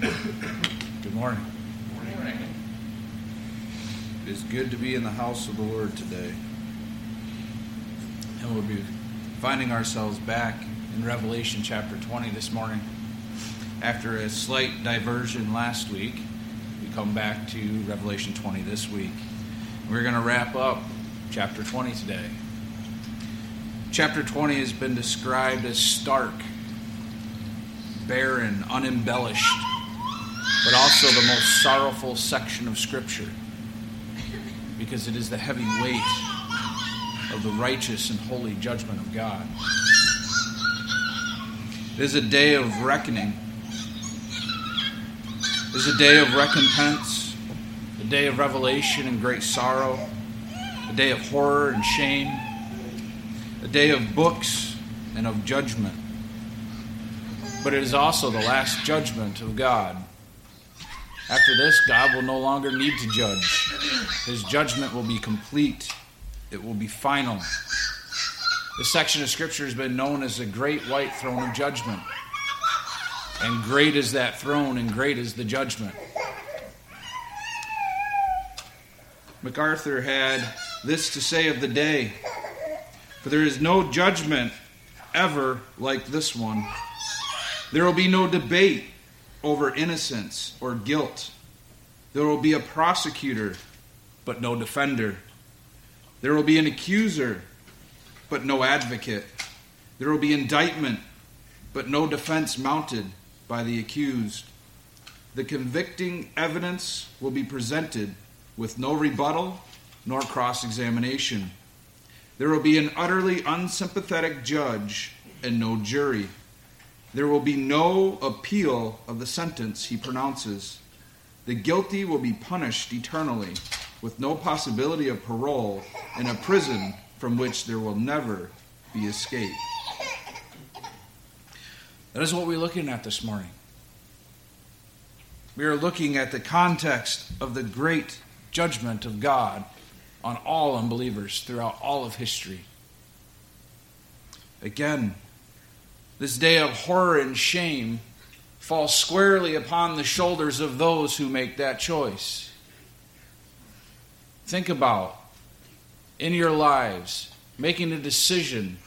Good morning. Morning. It is good to be in the house of the Lord today. And we'll be finding ourselves back in Revelation chapter 20 this morning. After a slight diversion last week, we come back to Revelation 20 this week. We're going to wrap up chapter 20 today. Chapter 20 has been described as stark, barren, unembellished, but also the most sorrowful section of Scripture because it is the heavy weight of the righteous and holy judgment of God. It is a day of reckoning. It is a day of recompense, a day of revelation and great sorrow, a day of horror and shame a day of books and of judgment. But it is also the last judgment of God. After this, God will no longer need to judge. His judgment will be complete, it will be final. This section of Scripture has been known as the Great White Throne of Judgment. And great is that throne, and great is the judgment. MacArthur had this to say of the day for there is no judgment ever like this one. There will be no debate over innocence or guilt. There will be a prosecutor, but no defender. There will be an accuser, but no advocate. There will be indictment, but no defense mounted by the accused. The convicting evidence will be presented with no rebuttal nor cross examination. There will be an utterly unsympathetic judge and no jury. There will be no appeal of the sentence he pronounces. The guilty will be punished eternally, with no possibility of parole in a prison from which there will never be escape. That is what we're looking at this morning. We are looking at the context of the great judgment of God on all unbelievers throughout all of history. Again, this day of horror and shame falls squarely upon the shoulders of those who make that choice. Think about in your lives making a decision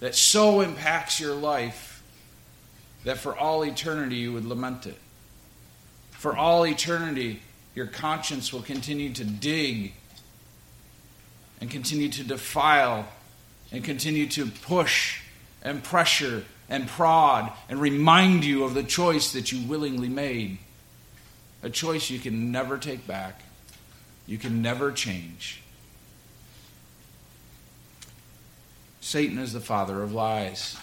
that so impacts your life that for all eternity you would lament it. For all eternity, your conscience will continue to dig and continue to defile and continue to push and pressure and prod and remind you of the choice that you willingly made. A choice you can never take back, you can never change. Satan is the father of lies.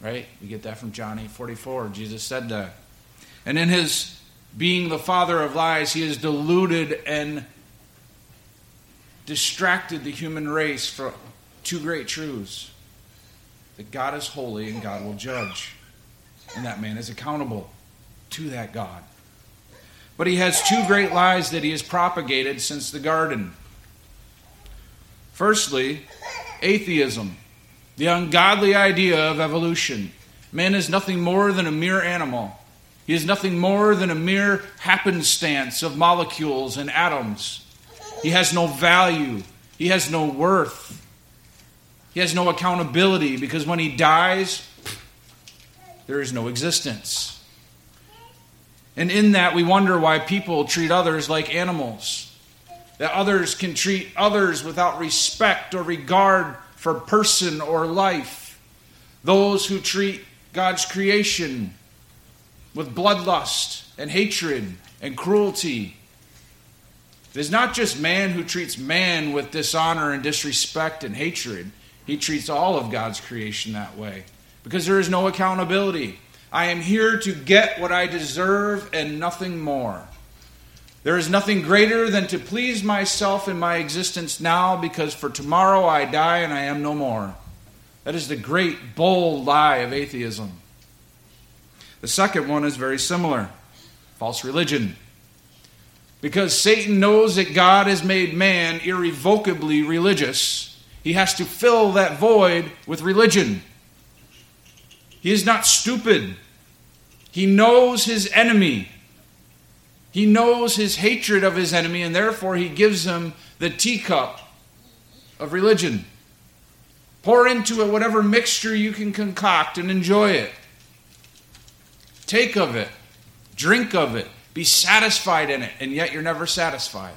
Right? We get that from John 8 44. Jesus said that. And in his being the father of lies, he has deluded and distracted the human race from two great truths that God is holy and God will judge. And that man is accountable to that God. But he has two great lies that he has propagated since the garden. Firstly, atheism, the ungodly idea of evolution. Man is nothing more than a mere animal. He is nothing more than a mere happenstance of molecules and atoms. He has no value. He has no worth. He has no accountability because when he dies, there is no existence. And in that, we wonder why people treat others like animals. That others can treat others without respect or regard for person or life. Those who treat God's creation with bloodlust and hatred and cruelty it is not just man who treats man with dishonor and disrespect and hatred. He treats all of God's creation that way because there is no accountability. I am here to get what I deserve and nothing more. There is nothing greater than to please myself in my existence now because for tomorrow I die and I am no more. That is the great, bold lie of atheism. The second one is very similar false religion. Because Satan knows that God has made man irrevocably religious, he has to fill that void with religion. He is not stupid. He knows his enemy. He knows his hatred of his enemy, and therefore he gives him the teacup of religion. Pour into it whatever mixture you can concoct and enjoy it. Take of it, drink of it, be satisfied in it, and yet you're never satisfied.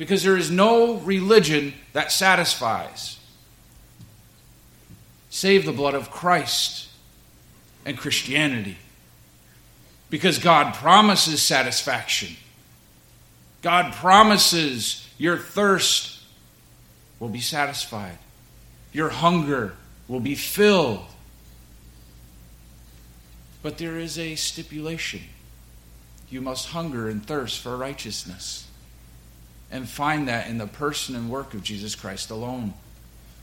Because there is no religion that satisfies save the blood of Christ and Christianity. Because God promises satisfaction. God promises your thirst will be satisfied, your hunger will be filled. But there is a stipulation. You must hunger and thirst for righteousness and find that in the person and work of Jesus Christ alone.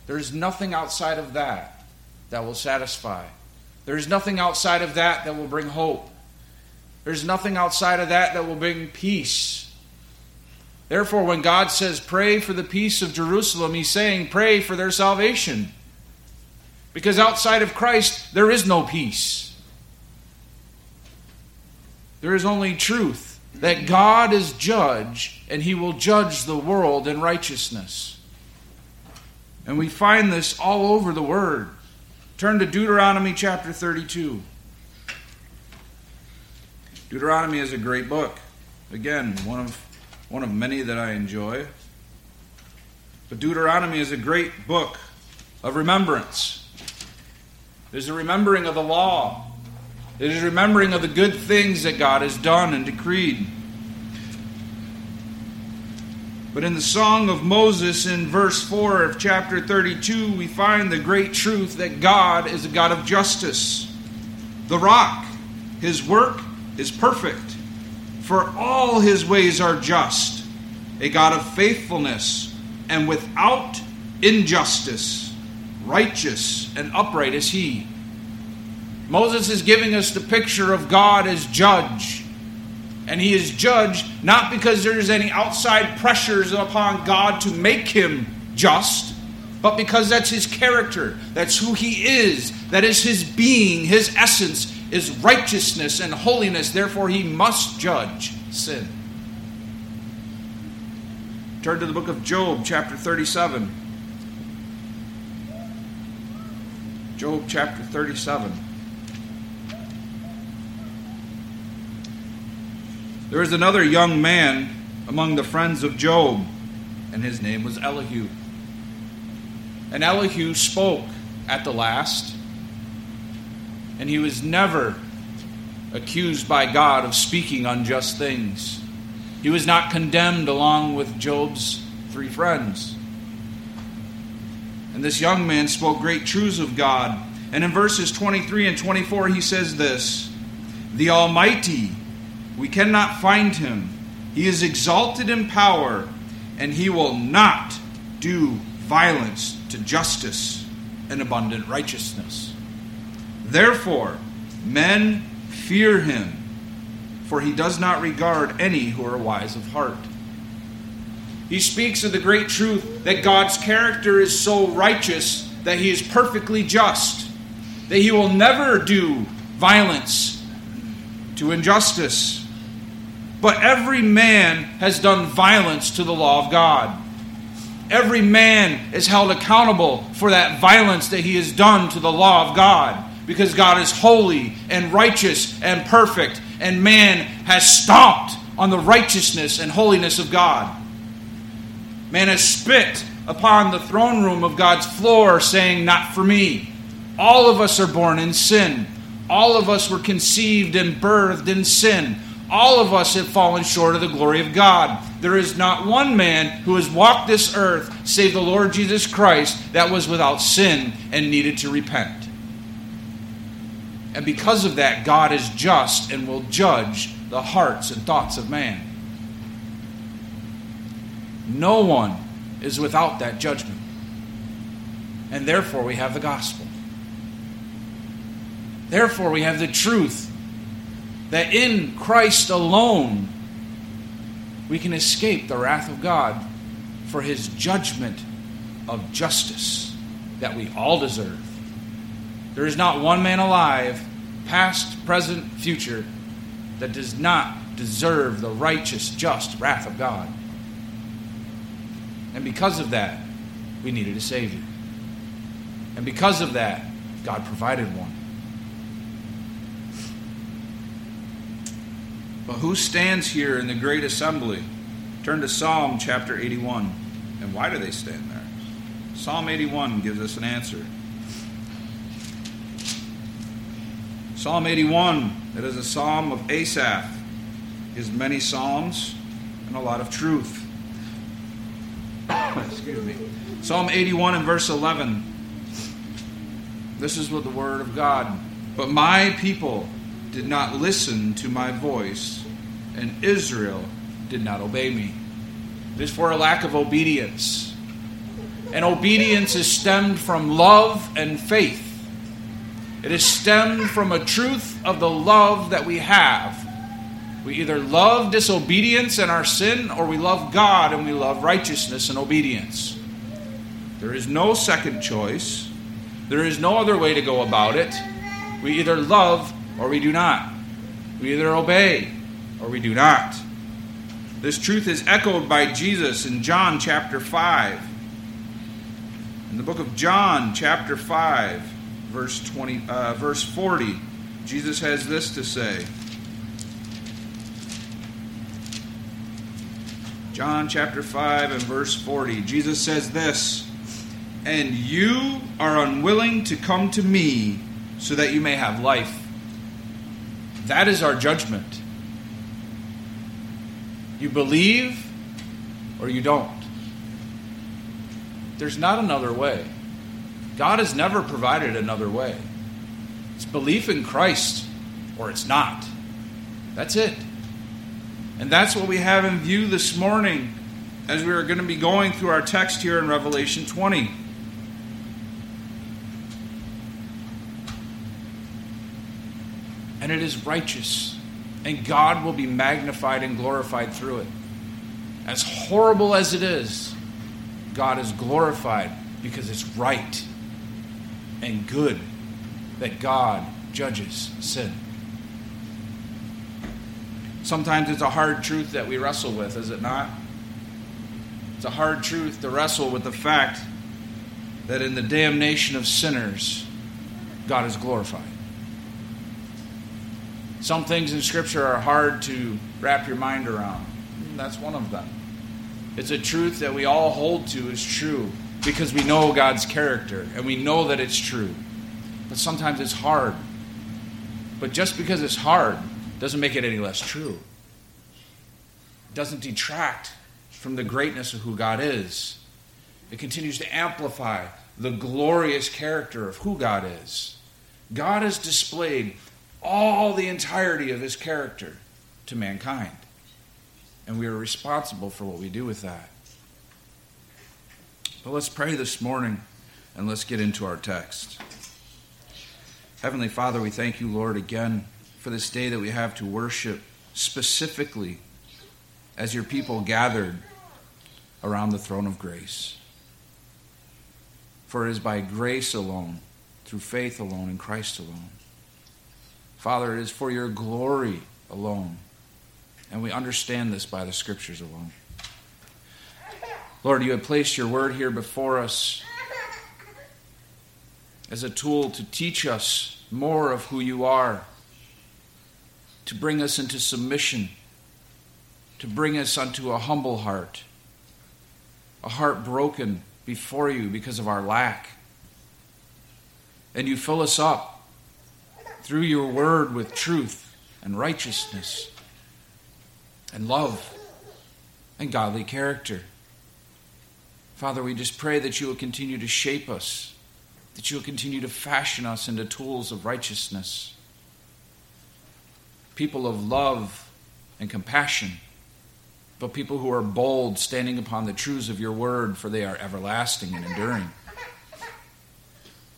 There's nothing outside of that that will satisfy. There's nothing outside of that that will bring hope. There's nothing outside of that that will bring peace. Therefore, when God says, Pray for the peace of Jerusalem, He's saying, Pray for their salvation. Because outside of Christ, there is no peace. There is only truth that God is judge, and He will judge the world in righteousness. And we find this all over the Word. Turn to Deuteronomy chapter 32. Deuteronomy is a great book. Again, one of, one of many that I enjoy. But Deuteronomy is a great book of remembrance. It is a remembering of the law. It is remembering of the good things that God has done and decreed. But in the Song of Moses, in verse 4 of chapter 32, we find the great truth that God is a God of justice. The rock, his work is perfect, for all his ways are just, a God of faithfulness, and without injustice, righteous and upright is he. Moses is giving us the picture of God as judge and he is judged not because there's any outside pressures upon God to make him just, but because that's his character, that's who he is, that is his being, his essence is righteousness and holiness. Therefore, he must judge sin. Turn to the book of Job, chapter 37. Job chapter 37. There was another young man among the friends of Job, and his name was Elihu. And Elihu spoke at the last, and he was never accused by God of speaking unjust things. He was not condemned along with Job's three friends. And this young man spoke great truths of God. And in verses 23 and 24, he says this The Almighty we cannot find him. He is exalted in power, and he will not do violence to justice and abundant righteousness. Therefore, men fear him, for he does not regard any who are wise of heart. He speaks of the great truth that God's character is so righteous that he is perfectly just, that he will never do violence to injustice. But every man has done violence to the law of God. Every man is held accountable for that violence that he has done to the law of God because God is holy and righteous and perfect, and man has stomped on the righteousness and holiness of God. Man has spit upon the throne room of God's floor, saying, Not for me. All of us are born in sin. All of us were conceived and birthed in sin. All of us have fallen short of the glory of God. There is not one man who has walked this earth, save the Lord Jesus Christ, that was without sin and needed to repent. And because of that, God is just and will judge the hearts and thoughts of man. No one is without that judgment. And therefore, we have the gospel. Therefore, we have the truth that in Christ alone we can escape the wrath of God for his judgment of justice that we all deserve. There is not one man alive past, present, future, that does not deserve the righteous, just wrath of God. And because of that, we needed a Savior. And because of that, God provided one. But who stands here in the great assembly? Turn to Psalm chapter 81. And why do they stand there? Psalm 81 gives us an answer. Psalm 81, it is a psalm of Asaph, his many psalms and a lot of truth. Excuse me. Psalm 81 and verse 11. This is what the word of God. But my people did not listen to my voice, and Israel did not obey me. It is for a lack of obedience. And obedience is stemmed from love and faith. It is stemmed from a truth of the love that we have. We either love disobedience and our sin, or we love God and we love righteousness and obedience. There is no second choice. There is no other way to go about it. We either love or we do not. We either obey or we do not. This truth is echoed by Jesus in John chapter 5. In the book of John, chapter 5, verse 20, uh, verse 40, Jesus has this to say. John chapter 5 and verse 40. Jesus says this, "And you are unwilling to come to me so that you may have life." That is our judgment. You believe or you don't. There's not another way. God has never provided another way. It's belief in Christ or it's not. That's it. And that's what we have in view this morning as we are going to be going through our text here in Revelation 20. And it is righteous, and God will be magnified and glorified through it. As horrible as it is, God is glorified because it's right and good that God judges sin. Sometimes it's a hard truth that we wrestle with, is it not? It's a hard truth to wrestle with the fact that in the damnation of sinners, God is glorified. Some things in Scripture are hard to wrap your mind around. That's one of them. It's a truth that we all hold to as true because we know God's character and we know that it's true. But sometimes it's hard. But just because it's hard doesn't make it any less true. It doesn't detract from the greatness of who God is. It continues to amplify the glorious character of who God is. God is displayed all the entirety of his character to mankind. And we are responsible for what we do with that. But let's pray this morning and let's get into our text. Heavenly Father, we thank you, Lord, again for this day that we have to worship specifically as your people gathered around the throne of grace. For it is by grace alone, through faith alone, in Christ alone. Father, it is for your glory alone. And we understand this by the scriptures alone. Lord, you have placed your word here before us as a tool to teach us more of who you are, to bring us into submission, to bring us unto a humble heart, a heart broken before you because of our lack. And you fill us up through your word with truth and righteousness and love and godly character. Father, we just pray that you will continue to shape us, that you will continue to fashion us into tools of righteousness, people of love and compassion, but people who are bold, standing upon the truths of your word, for they are everlasting and enduring.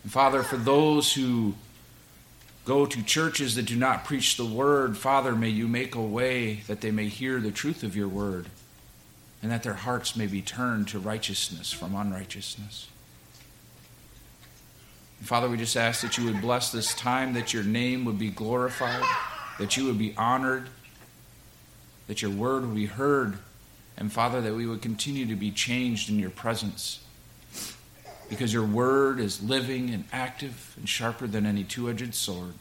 And Father, for those who go to churches that do not preach the word, Father, may you make a way that they may hear the truth of your word and that their hearts may be turned to righteousness from unrighteousness. Father, we just ask that you would bless this time, that your name would be glorified, that you would be honored, that your word would be heard, and Father, that we would continue to be changed in your presence. Because your word is living and active and sharper than any two edged sword.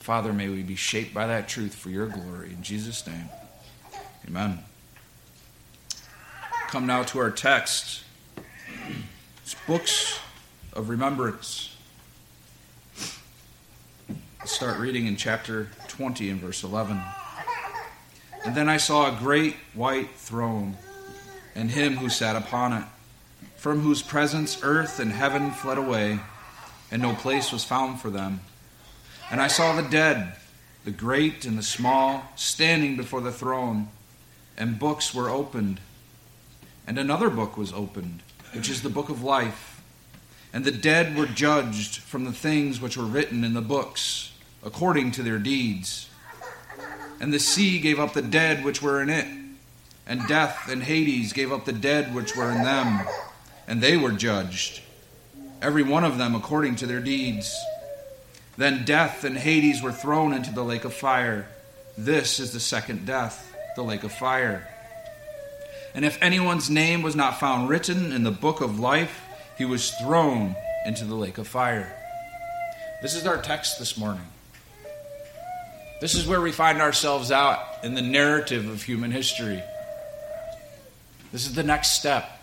Father, may we be shaped by that truth for your glory. In Jesus' name, amen. Come now to our text. It's books of remembrance. Let's start reading in chapter 20 and verse 11. And then I saw a great white throne, and him who sat upon it, from whose presence earth and heaven fled away, and no place was found for them. And I saw the dead, the great and the small, standing before the throne, and books were opened. And another book was opened, which is the book of life. And the dead were judged from the things which were written in the books, according to their deeds. And the sea gave up the dead which were in it, and death and Hades gave up the dead which were in them, and they were judged, every one of them according to their deeds. Then death and Hades were thrown into the lake of fire. This is the second death, the lake of fire. And if anyone's name was not found written in the book of life, he was thrown into the lake of fire. This is our text this morning. This is where we find ourselves out in the narrative of human history. This is the next step.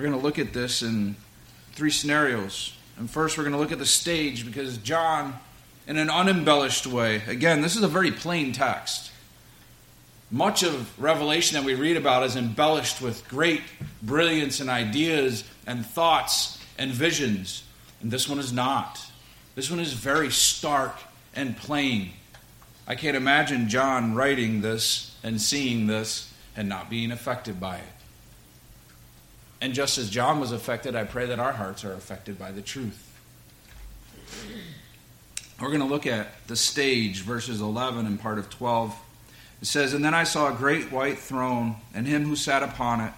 We're going to look at this in three scenarios. And first, we're going to look at the stage because John, in an unembellished way, again, this is a very plain text much of Revelation that we read about is embellished with great brilliance and ideas and thoughts and visions. And this one is not. This one is very stark and plain. I can't imagine John writing this and seeing this and not being affected by it. And just as John was affected, I pray that our hearts are affected by the truth. We're going to look at the stage, verses 11 and part of 12. It says, And then I saw a great white throne, and him who sat upon it,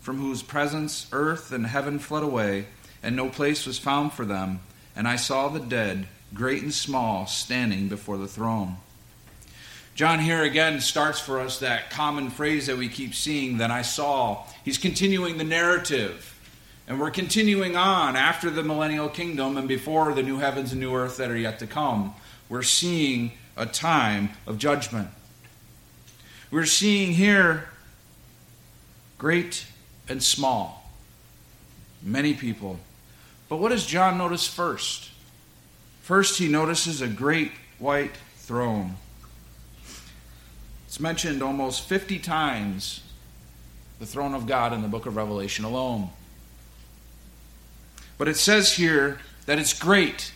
from whose presence earth and heaven fled away, and no place was found for them. And I saw the dead, great and small, standing before the throne. John here again starts for us that common phrase that we keep seeing, that I saw. He's continuing the narrative. And we're continuing on after the millennial kingdom and before the new heavens and new earth that are yet to come. We're seeing a time of judgment. We're seeing here great and small, many people. But what does John notice first? First, he notices a great white throne. It's mentioned almost 50 times, the throne of God in the book of Revelation alone. But it says here that it's great.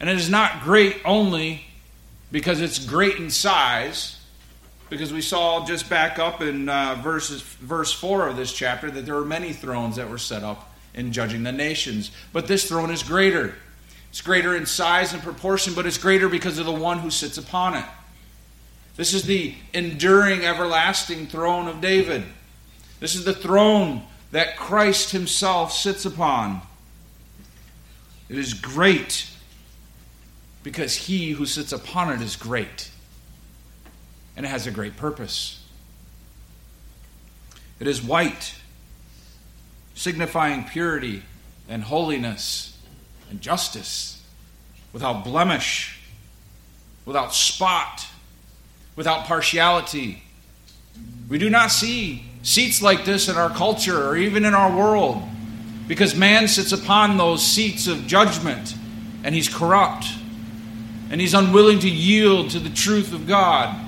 And it is not great only because it's great in size, because we saw just back up in uh, verses, verse 4 of this chapter that there were many thrones that were set up in judging the nations. But this throne is greater. It's greater in size and proportion, but it's greater because of the one who sits upon it. This is the enduring, everlasting throne of David. This is the throne that Christ himself sits upon. It is great because he who sits upon it is great and it has a great purpose. It is white, signifying purity and holiness and justice, without blemish, without spot, without partiality. We do not see seats like this in our culture or even in our world because man sits upon those seats of judgment and he's corrupt and he's unwilling to yield to the truth of God.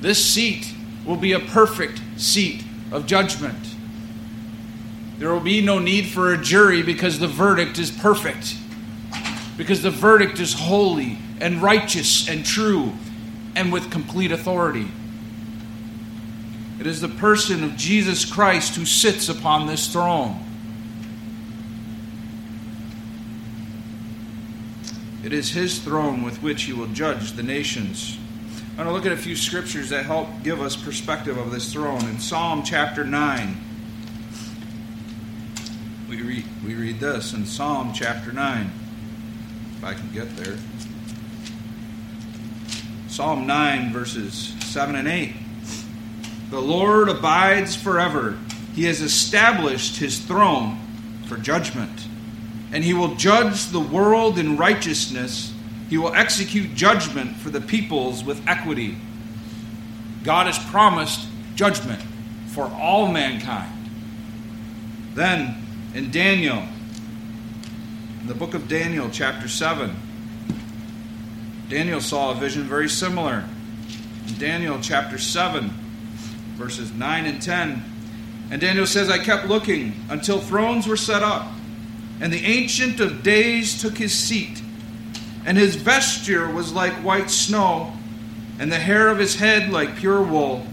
This seat will be a perfect seat of judgment. There will be no need for a jury because the verdict is perfect. Because the verdict is holy and righteous and true and with complete authority. It is the person of Jesus Christ who sits upon this throne. It is his throne with which he will judge the nations. I'm going to look at a few scriptures that help give us perspective of this throne. In Psalm chapter 9, we read this in Psalm chapter 9. If I can get there. Psalm 9, verses 7 and 8. The Lord abides forever. He has established his throne for judgment. And he will judge the world in righteousness. He will execute judgment for the peoples with equity. God has promised judgment for all mankind. Then in Daniel, in the book of Daniel, chapter 7, Daniel saw a vision very similar. In Daniel chapter 7, verses 9 and 10, and Daniel says, I kept looking until thrones were set up, and the Ancient of Days took his seat, and his vesture was like white snow, and the hair of his head like pure wool.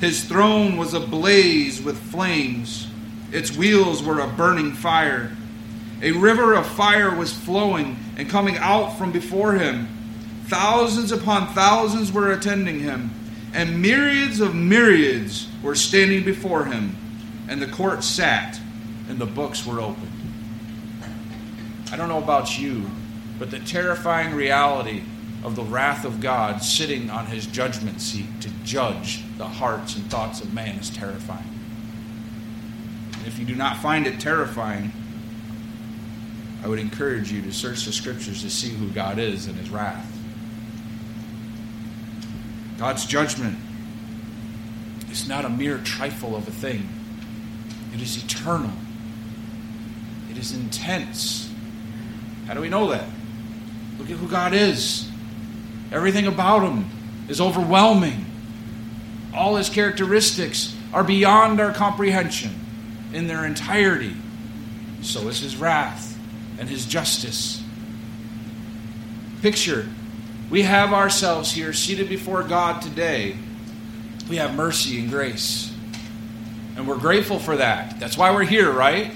His throne was ablaze with flames, its wheels were a burning fire. A river of fire was flowing and coming out from before him. Thousands upon thousands were attending him, and myriads of myriads were standing before him. And the court sat, and the books were opened. I don't know about you, but the terrifying reality of the wrath of God sitting on his judgment seat to judge the hearts and thoughts of man is terrifying. And if you do not find it terrifying, I would encourage you to search the scriptures to see who God is and his wrath. God's judgment is not a mere trifle of a thing, it is eternal, it is intense. How do we know that? Look at who God is. Everything about him is overwhelming. All his characteristics are beyond our comprehension in their entirety. So is his wrath and his justice. Picture we have ourselves here seated before God today. We have mercy and grace. And we're grateful for that. That's why we're here, right?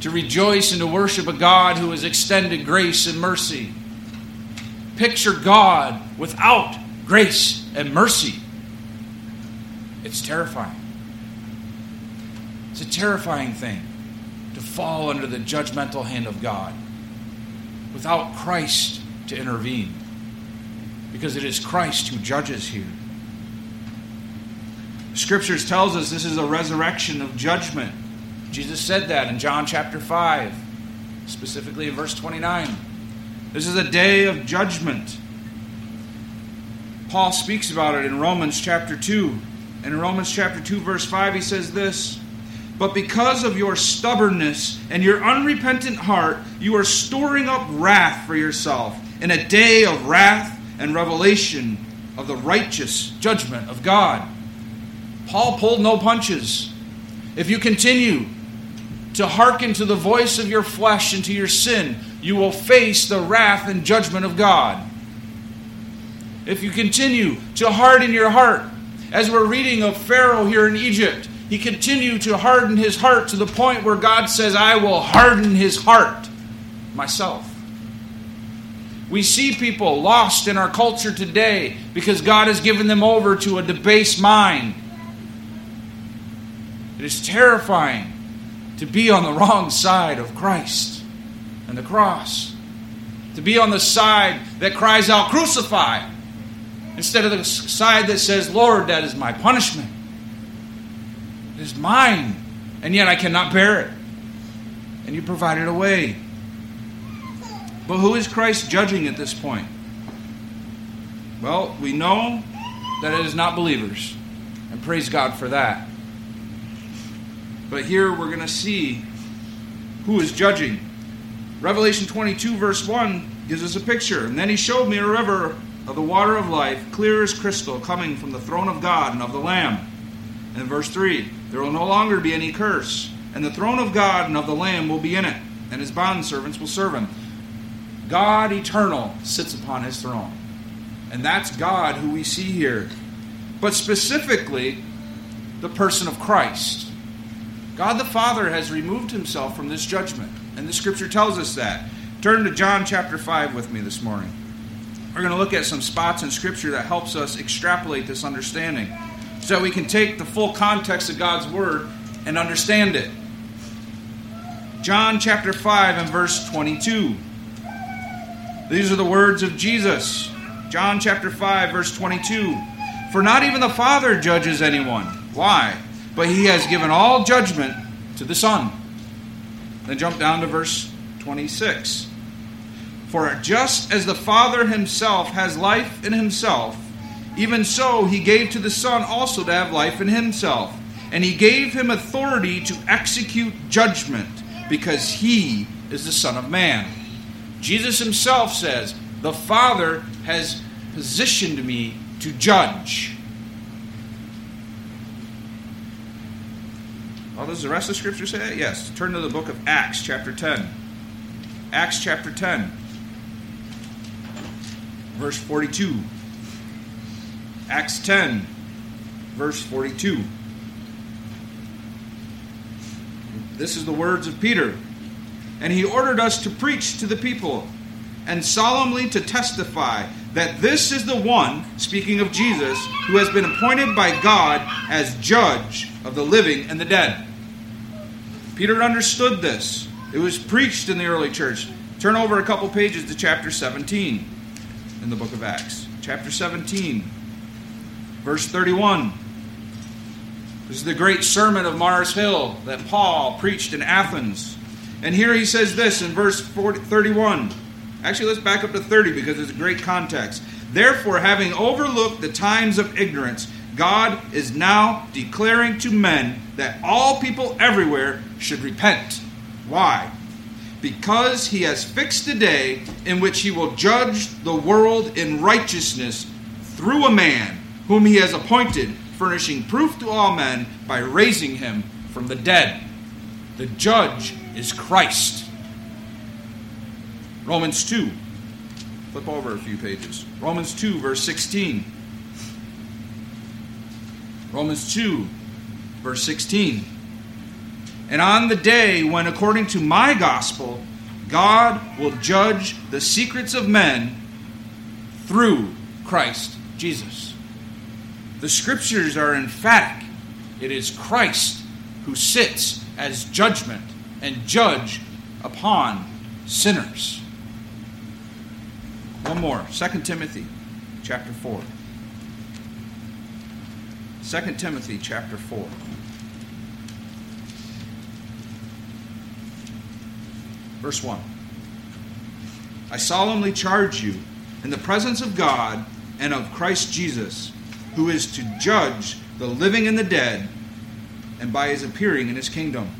To rejoice and to worship a God who has extended grace and mercy. Picture God without grace and mercy. It's terrifying. It's a terrifying thing to fall under the judgmental hand of God without Christ to intervene. Because it is Christ who judges here. Scriptures tells us this is a resurrection of judgment. Jesus said that in John chapter 5, specifically in verse 29. This is a day of judgment. Paul speaks about it in Romans chapter 2. And in Romans chapter 2, verse 5, he says this But because of your stubbornness and your unrepentant heart, you are storing up wrath for yourself in a day of wrath and revelation of the righteous judgment of God. Paul pulled no punches. If you continue to hearken to the voice of your flesh and to your sin, you will face the wrath and judgment of God. If you continue to harden your heart, as we're reading of Pharaoh here in Egypt, he continued to harden his heart to the point where God says, I will harden his heart myself. We see people lost in our culture today because God has given them over to a debased mind. It is terrifying to be on the wrong side of Christ and the cross, to be on the side that cries out, Crucify, instead of the side that says, Lord, that is my punishment. It is mine, and yet I cannot bear it. And you provided a way. But who is Christ judging at this point? Well, we know that it is not believers, and praise God for that. But here we're going to see who is judging. Revelation 22, verse 1, gives us a picture. And then he showed me a river of the water of life, clear as crystal, coming from the throne of God and of the Lamb. And verse 3, there will no longer be any curse, and the throne of God and of the Lamb will be in it, and his bondservants will serve him. God eternal sits upon his throne. And that's God who we see here. But specifically, the person of Christ. God the Father has removed himself from this judgment, and the scripture tells us that. Turn to John chapter 5 with me this morning. We're going to look at some spots in scripture that helps us extrapolate this understanding so that we can take the full context of God's word and understand it. John chapter 5 and verse 22. These are the words of Jesus. John chapter 5, verse 22. For not even the Father judges anyone. Why? But he has given all judgment to the Son. Then jump down to verse 26. For just as the Father himself has life in himself, even so he gave to the Son also to have life in himself. And he gave him authority to execute judgment, because he is the Son of Man. Jesus himself says, The Father has positioned me to judge. Well, does the rest of Scripture say it? Yes. Turn to the book of Acts, chapter 10. Acts, chapter 10, verse 42. Acts 10, verse 42. This is the words of Peter. And he ordered us to preach to the people and solemnly to testify that this is the one, speaking of Jesus, who has been appointed by God as judge of the living and the dead. Peter understood this. It was preached in the early church. Turn over a couple pages to chapter 17 in the book of Acts. Chapter 17, verse 31. This is the great sermon of Mars Hill that Paul preached in Athens. And here he says this in verse 40, 31. Actually, let's back up to 30 because it's a great context. Therefore, having overlooked the times of ignorance, God is now declaring to men that all people everywhere should repent. Why? Because he has fixed a day in which he will judge the world in righteousness through a man whom he has appointed, furnishing proof to all men by raising him from the dead. The judge is Christ. Romans 2. Flip over a few pages. Romans 2, verse 16. Romans 2, verse 16. And on the day when, according to my gospel, God will judge the secrets of men through Christ Jesus. The scriptures are emphatic. It is Christ who sits as judgment and judge upon sinners. One more. 2 Timothy chapter 4. 2 Timothy chapter 4. Verse 1. I solemnly charge you in the presence of God and of Christ Jesus, who is to judge the living and the dead, and by his appearing in his kingdom.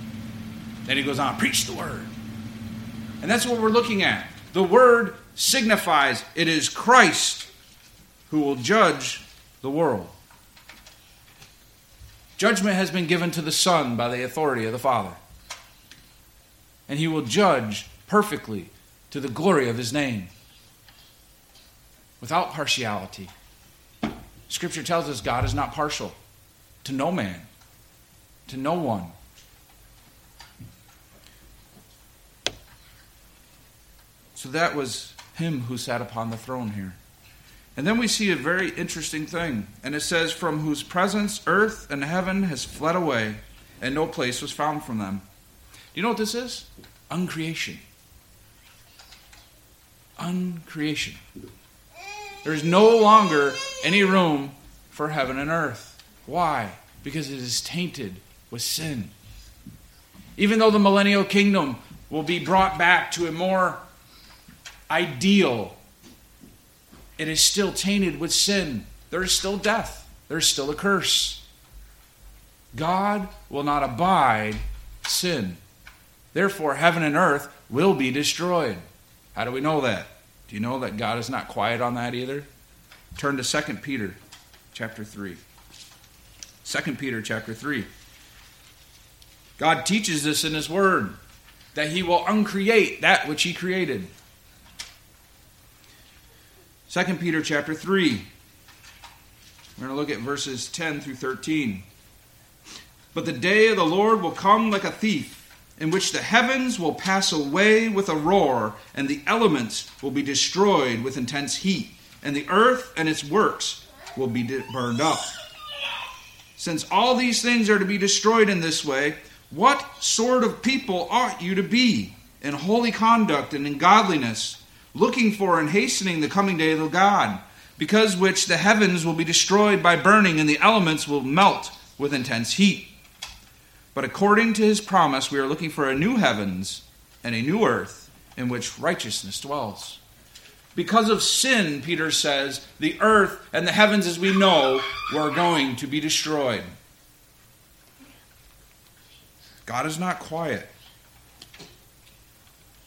Then he goes on, preach the word. And that's what we're looking at. The word signifies it is Christ who will judge the world. Judgment has been given to the Son by the authority of the Father. And he will judge perfectly to the glory of his name without partiality. Scripture tells us God is not partial to no man, to no one. So that was him who sat upon the throne here. And then we see a very interesting thing. And it says, From whose presence earth and heaven has fled away, and no place was found from them. Do you know what this is? Uncreation. Uncreation. There's no longer any room for heaven and earth. Why? Because it is tainted with sin. Even though the millennial kingdom will be brought back to a more ideal, it is still tainted with sin. There is still death, there's still a curse. God will not abide sin. Therefore, heaven and earth will be destroyed. How do we know that? Do you know that God is not quiet on that either? Turn to 2 Peter chapter 3. 2 Peter chapter 3. God teaches this in his word that he will uncreate that which he created. 2 Peter chapter 3. We're going to look at verses 10 through 13. But the day of the Lord will come like a thief, in which the heavens will pass away with a roar, and the elements will be destroyed with intense heat, and the earth and its works will be burned up. Since all these things are to be destroyed in this way, What sort of people ought you to be in holy conduct and in godliness, looking for and hastening the coming day of the God, because which the heavens will be destroyed by burning and the elements will melt with intense heat? But according to his promise, we are looking for a new heavens and a new earth in which righteousness dwells. Because of sin, Peter says, the earth and the heavens as we know were going to be destroyed. God is not quiet.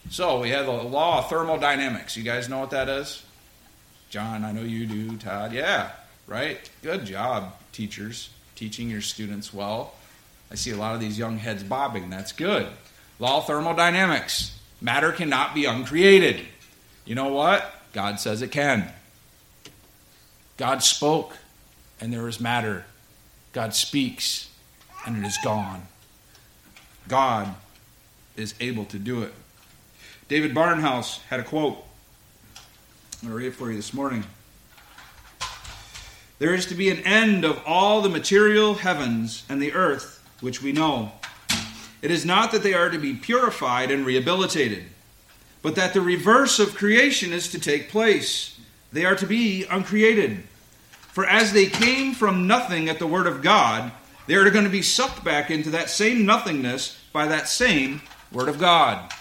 So we have the law of thermodynamics. You guys know what that is? John, I know you do. Todd, yeah, right? Good job, teachers, teaching your students well. I see a lot of these young heads bobbing. That's good. Law of thermodynamics. Matter cannot be uncreated. You know what? God says it can. God spoke, and there is matter. God speaks, and it is gone. God is able to do it. David Barnhouse had a quote. I'm going to read it for you this morning. There is to be an end of all the material heavens and the earth which we know. It is not that they are to be purified and rehabilitated, but that the reverse of creation is to take place. They are to be uncreated. For as they came from nothing at the word of God, they are going to be sucked back into that same nothingness by that same word of God.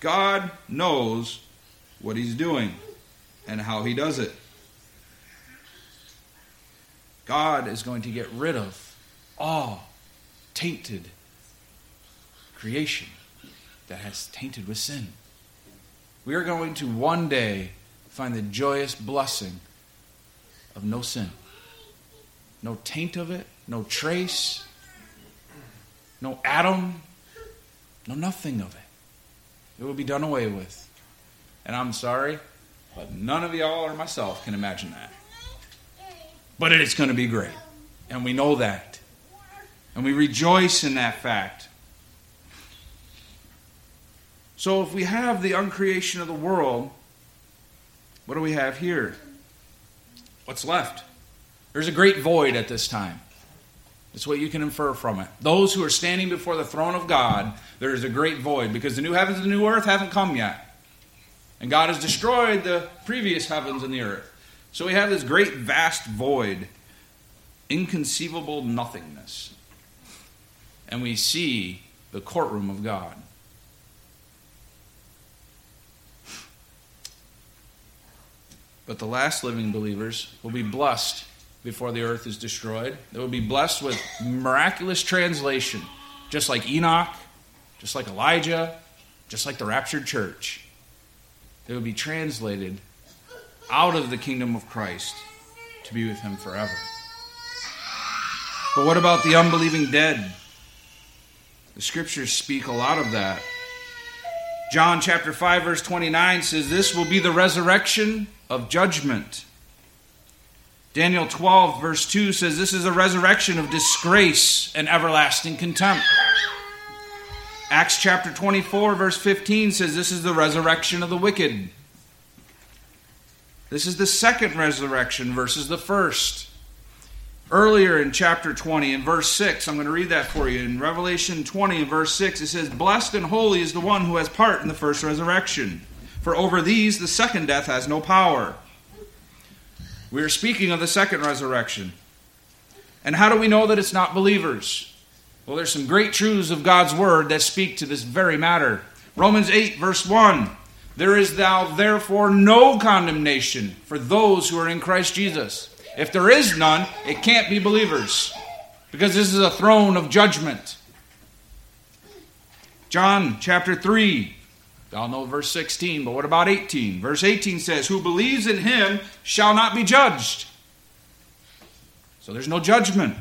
God knows what he's doing and how he does it. God is going to get rid of all tainted creation that has tainted with sin. We are going to one day find the joyous blessing of no sin. No taint of it, no trace, no atom, no nothing of it. It will be done away with. And I'm sorry, but none of y'all or myself can imagine that. But it is going to be great. And we know that. And we rejoice in that fact. So, if we have the uncreation of the world, what do we have here? What's left? There's a great void at this time. That's what you can infer from it. Those who are standing before the throne of God, there is a great void because the new heavens and the new earth haven't come yet. And God has destroyed the previous heavens and the earth. So we have this great, vast void, inconceivable nothingness and we see the courtroom of God. But the last living believers will be blessed before the earth is destroyed. They will be blessed with miraculous translation, just like Enoch, just like Elijah, just like the raptured church. They will be translated out of the kingdom of Christ to be with him forever. But what about the unbelieving dead? The scriptures speak a lot of that. John chapter 5 verse 29 says this will be the resurrection of judgment. Daniel 12 verse 2 says this is a resurrection of disgrace and everlasting contempt. Acts chapter 24 verse 15 says this is the resurrection of the wicked. This is the second resurrection versus the first. Earlier in chapter 20, in verse 6, I'm going to read that for you. In Revelation 20, in verse 6, it says, Blessed and holy is the one who has part in the first resurrection, for over these the second death has no power. We are speaking of the second resurrection. And how do we know that it's not believers? Well, there's some great truths of God's word that speak to this very matter. Romans 8, verse 1 There is thou therefore no condemnation for those who are in Christ Jesus. If there is none, it can't be believers because this is a throne of judgment. John chapter 3. Y'all know verse 16, but what about 18? Verse 18 says, Who believes in him shall not be judged. So there's no judgment.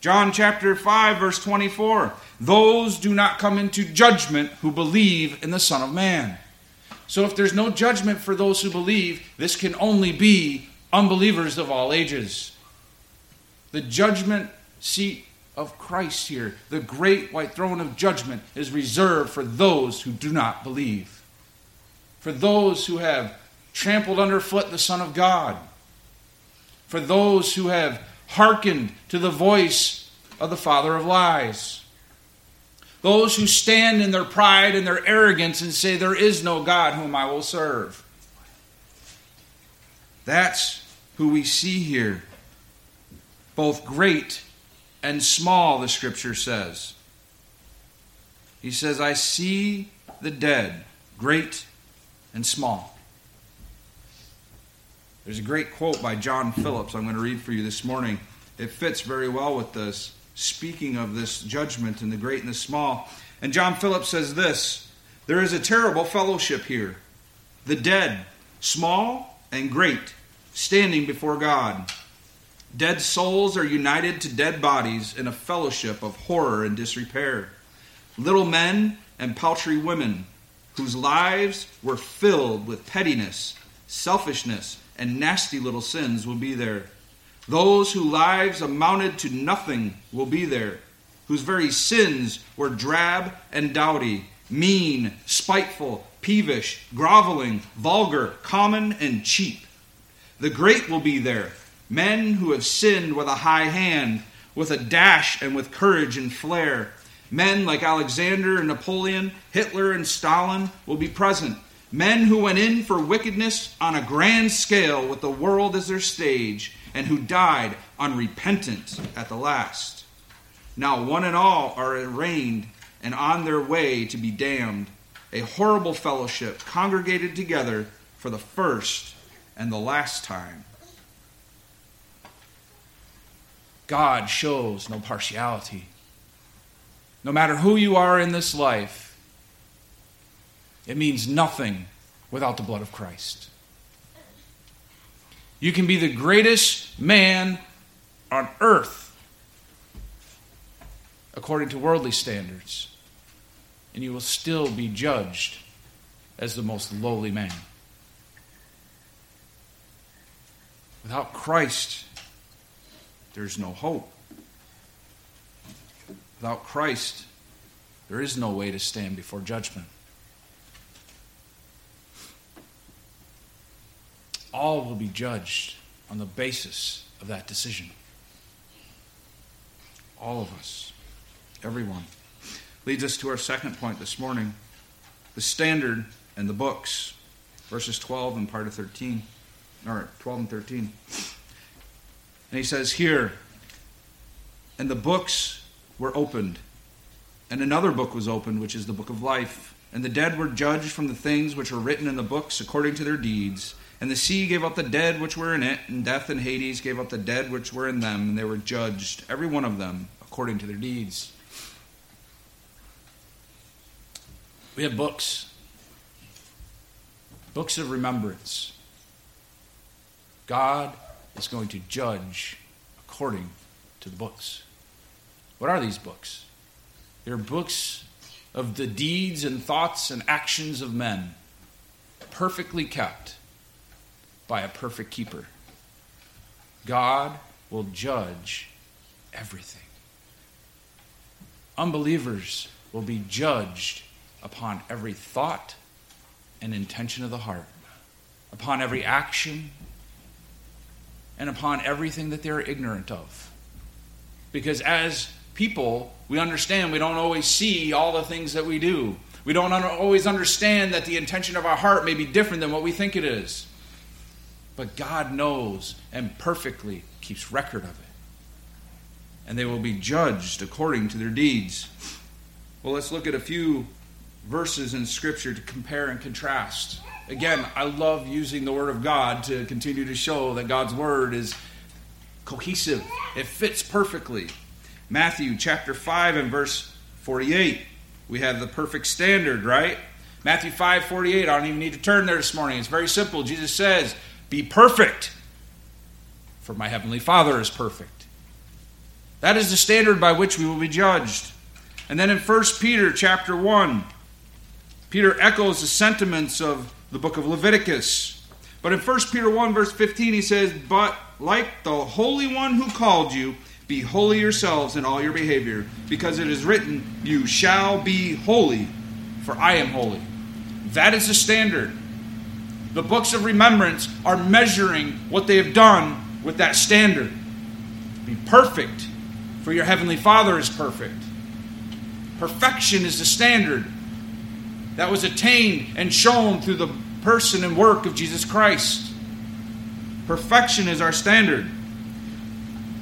John chapter 5, verse 24. Those do not come into judgment who believe in the Son of Man. So if there's no judgment for those who believe, this can only be unbelievers of all ages. The judgment seat of Christ here, the great white throne of judgment, is reserved for those who do not believe, for those who have trampled underfoot the Son of God, for those who have hearkened to the voice of the father of lies, those who stand in their pride and their arrogance and say, There is no God whom I will serve. That's who we see here. Both great and small, the scripture says. He says, I see the dead, great and small. There's a great quote by John Phillips I'm going to read for you this morning. It fits very well with this, speaking of this judgment and the great and the small. And John Phillips says this There is a terrible fellowship here. The dead, small and great, standing before God. Dead souls are united to dead bodies in a fellowship of horror and disrepair. Little men and paltry women whose lives were filled with pettiness, selfishness, and nasty little sins will be there. Those whose lives amounted to nothing will be there, whose very sins were drab and dowdy, mean, spiteful, peevish, groveling, vulgar, common, and cheap. The great will be there, men who have sinned with a high hand, with a dash and with courage and flair. Men like Alexander and Napoleon, Hitler and Stalin will be present. Men who went in for wickedness on a grand scale with the world as their stage and who died unrepentant at the last. Now, one and all are arraigned and on their way to be damned, a horrible fellowship congregated together for the first and the last time. God shows no partiality. No matter who you are in this life, it means nothing without the blood of Christ. You can be the greatest man on earth according to worldly standards, and you will still be judged as the most lowly man. Without Christ, there's no hope. Without Christ, there is no way to stand before judgment. all will be judged on the basis of that decision. All of us, everyone. Leads us to our second point this morning the standard and the books, verses 12 and part of 13, or 12 and 13. And he says here, and the books were opened, and another book was opened, which is the book of life. And the dead were judged from the things which were written in the books according to their deeds. And the sea gave up the dead which were in it, and death and Hades gave up the dead which were in them, and they were judged, every one of them, according to their deeds. We have books, books of remembrance. God is going to judge according to the books. What are these books? They're books of the deeds and thoughts and actions of men, perfectly kept by a perfect keeper. God will judge everything. Unbelievers will be judged upon every thought and intention of the heart, upon every action, and upon everything that they're ignorant of. Because as people, we understand we don't always see all the things that we do. We don't always understand that the intention of our heart may be different than what we think it is. But God knows and perfectly keeps record of it. And they will be judged according to their deeds. Well, let's look at a few verses in Scripture to compare and contrast. Again, I love using the Word of God to continue to show that God's Word is cohesive, it fits perfectly. Matthew chapter 5 and verse 48. We have the perfect standard, right? Matthew 5 48. I don't even need to turn there this morning. It's very simple. Jesus says, be perfect, for my heavenly Father is perfect. That is the standard by which we will be judged. And then in 1 Peter chapter 1, Peter echoes the sentiments of the book of Leviticus. But in 1 Peter 1, verse 15, he says, But like the Holy One who called you, be holy yourselves in all your behavior, because it is written, You shall be holy, for I am holy. That is the standard the books of remembrance are measuring what they have done with that standard. Be perfect, for your heavenly Father is perfect. Perfection is the standard that was attained and shown through the person and work of Jesus Christ. Perfection is our standard.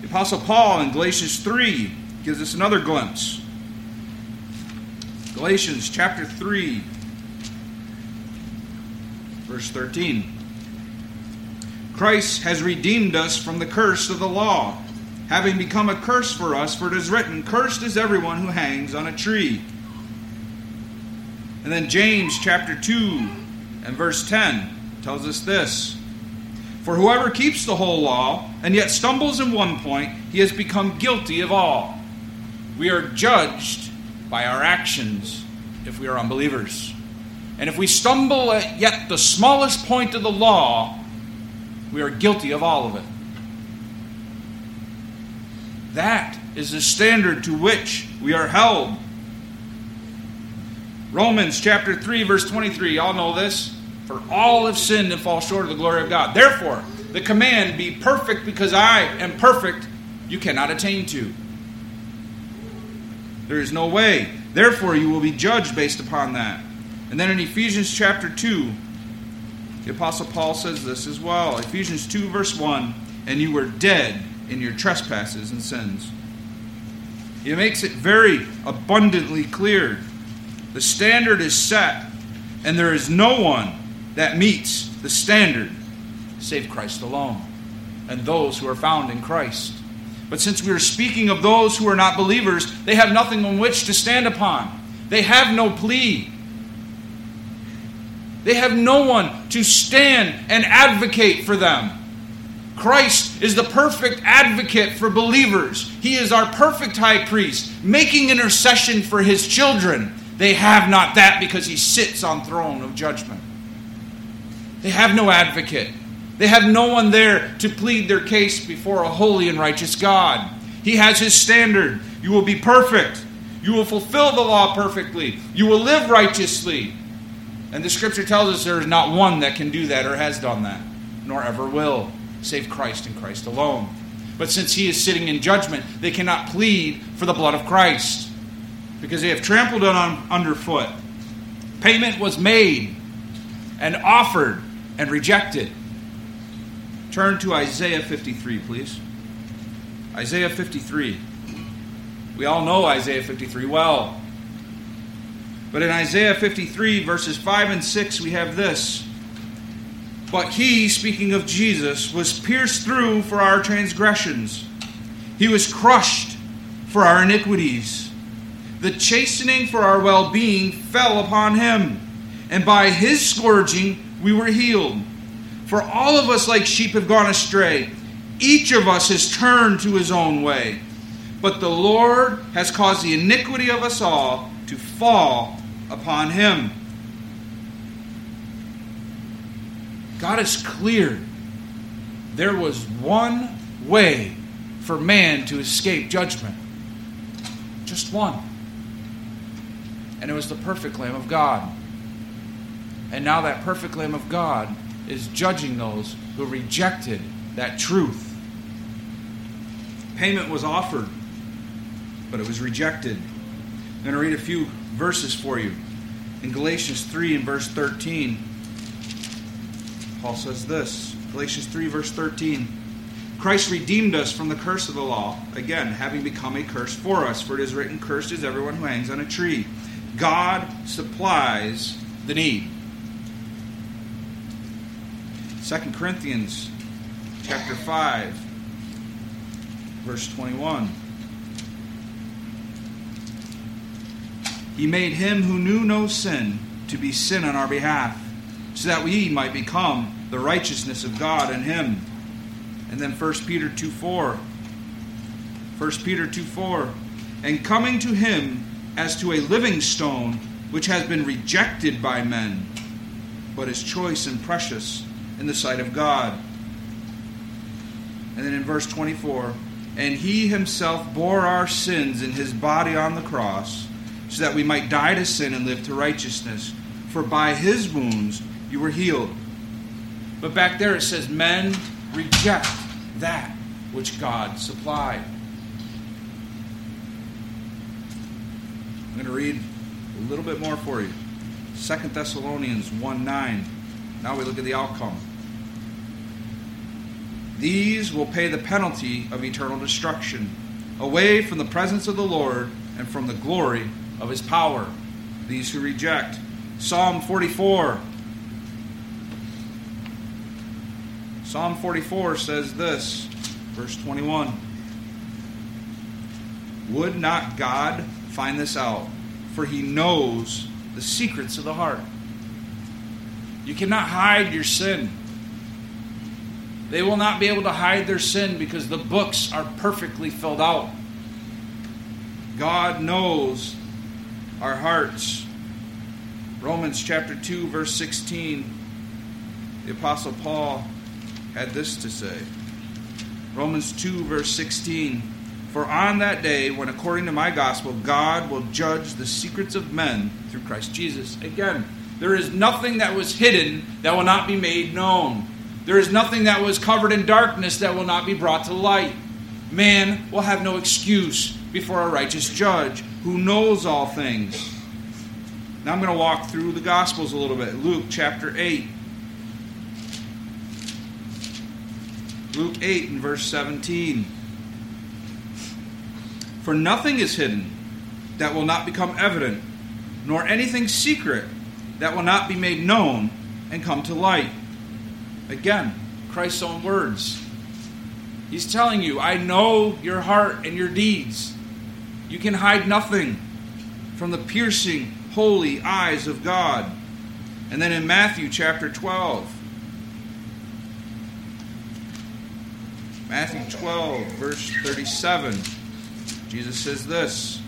The Apostle Paul in Galatians 3 gives us another glimpse. Galatians chapter 3, verse 13. Christ has redeemed us from the curse of the law, having become a curse for us, for it is written, Cursed is everyone who hangs on a tree. And then James chapter 2 and verse 10 tells us this For whoever keeps the whole law and yet stumbles in one point, he has become guilty of all. We are judged by our actions if we are unbelievers. And if we stumble at yet the smallest point of the law, we are guilty of all of it. That is the standard to which we are held. Romans chapter 3, verse 23. Y'all know this. For all have sinned and fall short of the glory of God. Therefore, the command, be perfect because I am perfect, you cannot attain to. There is no way. Therefore, you will be judged based upon that. And then in Ephesians chapter 2, the Apostle Paul says this as well. Ephesians 2, verse 1 And you were dead in your trespasses and sins. He makes it very abundantly clear. The standard is set, and there is no one that meets the standard save Christ alone and those who are found in Christ. But since we are speaking of those who are not believers, they have nothing on which to stand upon. They have no plea. They have no one to stand and advocate for them. Christ is the perfect advocate for believers. He is our perfect high priest, making intercession for his children. They have not that because he sits on throne of judgment. They have no advocate. They have no one there to plead their case before a holy and righteous God. He has his standard. You will be perfect. You will fulfill the law perfectly. You will live righteously. And the scripture tells us there is not one that can do that or has done that, nor ever will, save Christ and Christ alone. But since he is sitting in judgment, they cannot plead for the blood of Christ because they have trampled it on underfoot. Payment was made and offered and rejected. Turn to Isaiah 53, please. Isaiah 53. We all know Isaiah 53 well. But in Isaiah 53, verses 5 and 6, we have this. But he, speaking of Jesus, was pierced through for our transgressions, he was crushed for our iniquities. The chastening for our well being fell upon him, and by his scourging we were healed. For all of us, like sheep, have gone astray. Each of us has turned to his own way. But the Lord has caused the iniquity of us all to fall upon him. God is clear. There was one way for man to escape judgment. Just one. And it was the perfect Lamb of God. And now that perfect Lamb of God is judging those who rejected that truth. Payment was offered, but it was rejected. I'm going to read a few verses for you. In Galatians 3 and verse 13, Paul says this Galatians 3, verse 13. Christ redeemed us from the curse of the law, again, having become a curse for us. For it is written, Cursed is everyone who hangs on a tree. God supplies the need. 2 Corinthians chapter 5, verse 21. He made him who knew no sin to be sin on our behalf, so that we might become the righteousness of God in him. And then 1 Peter 2 4. 1 Peter 2 4. And coming to him as to a living stone, which has been rejected by men, but is choice and precious in the sight of God. And then in verse 24, and he himself bore our sins in his body on the cross so that we might die to sin and live to righteousness. For by his wounds you were healed. But back there it says, Men reject that which God supplied. I'm going to read a little bit more for you. 2 Thessalonians 1 9. Now we look at the outcome. These will pay the penalty of eternal destruction, away from the presence of the Lord and from the glory of his power. These who reject. Psalm 44. Psalm 44 says this, verse 21. Would not God find this out? For he knows the secrets of the heart. You cannot hide your sin. They will not be able to hide their sin because the books are perfectly filled out. God knows our hearts. Romans chapter 2, verse 16, the Apostle Paul had this to say. Romans 2, verse 16 For on that day, when according to my gospel, God will judge the secrets of men through Christ Jesus. Again, there is nothing that was hidden that will not be made known. There is nothing that was covered in darkness that will not be brought to light. Man will have no excuse before a righteous judge who knows all things. Now I'm going to walk through the Gospels a little bit. Luke chapter 8. Luke 8 and verse 17. For nothing is hidden that will not become evident, nor anything secret that will not be made known and come to light. Again, Christ's own words. He's telling you, I know your heart and your deeds. You can hide nothing from the piercing, holy eyes of God. And then in Matthew chapter 12, Matthew 12, verse 37, Jesus says this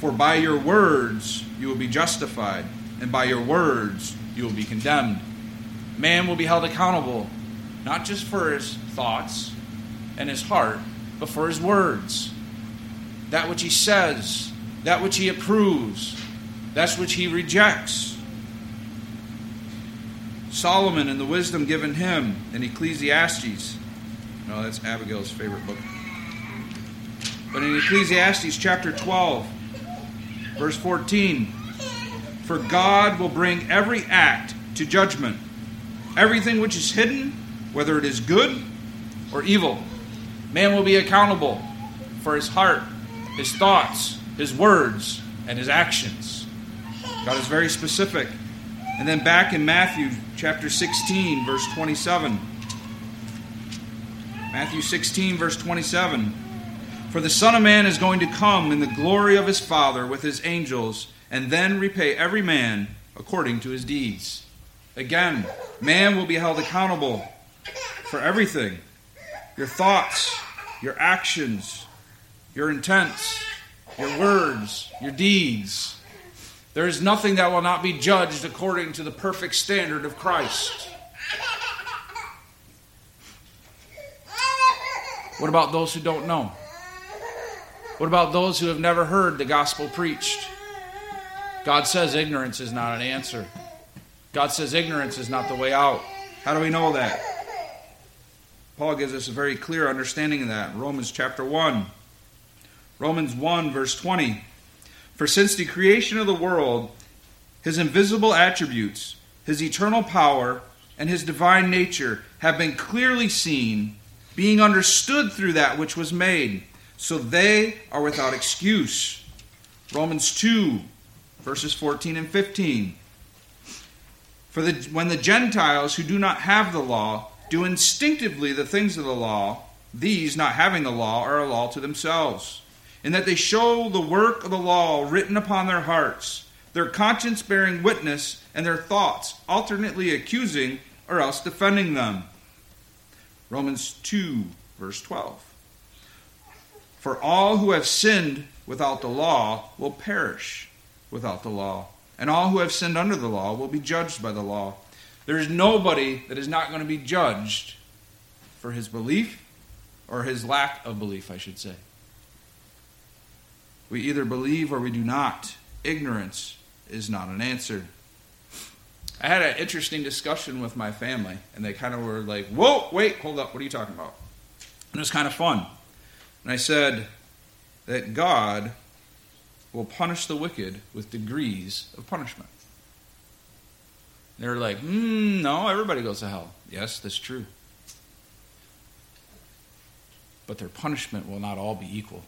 For by your words you will be justified, and by your words you will be condemned. Man will be held accountable, not just for his thoughts and his heart, but for his words. That which he says, that which he approves, that which he rejects. Solomon and the wisdom given him in Ecclesiastes no, that's Abigail's favorite book. But in Ecclesiastes chapter 12, verse 14, for God will bring every act to judgment, everything which is hidden, whether it is good or evil. Man will be accountable for his heart, his thoughts, his words, and his actions. God is very specific. And then back in Matthew chapter 16, verse 27. Matthew 16, verse 27. For the Son of Man is going to come in the glory of his Father with his angels, and then repay every man according to his deeds. Again, man will be held accountable for everything your thoughts, your actions, your intents, your words, your deeds. There is nothing that will not be judged according to the perfect standard of Christ. What about those who don't know? What about those who have never heard the gospel preached? God says ignorance is not an answer. God says ignorance is not the way out. How do we know that? Paul gives us a very clear understanding of that. Romans chapter 1. Romans 1, verse 20. For since the creation of the world, his invisible attributes, his eternal power, and his divine nature have been clearly seen being understood through that which was made. So they are without excuse. Romans 2, verses 14 and 15. For the, when the Gentiles who do not have the law do instinctively the things of the law, these, not having the law, are a law to themselves, in that they show the work of the law written upon their hearts, their conscience bearing witness, and their thoughts alternately accusing or else defending them. Romans 2, verse 12. For all who have sinned without the law will perish without the law, and all who have sinned under the law will be judged by the law. There is nobody that is not going to be judged for his belief or his lack of belief, I should say. We either believe or we do not. Ignorance is not an answer. I had an interesting discussion with my family, and they kind of were like, Whoa, wait, hold up, what are you talking about? And it was kind of fun. And I said that God will punish the wicked with degrees of punishment. They're like, hmm, no, everybody goes to hell. Yes, that's true. But their punishment will not all be equal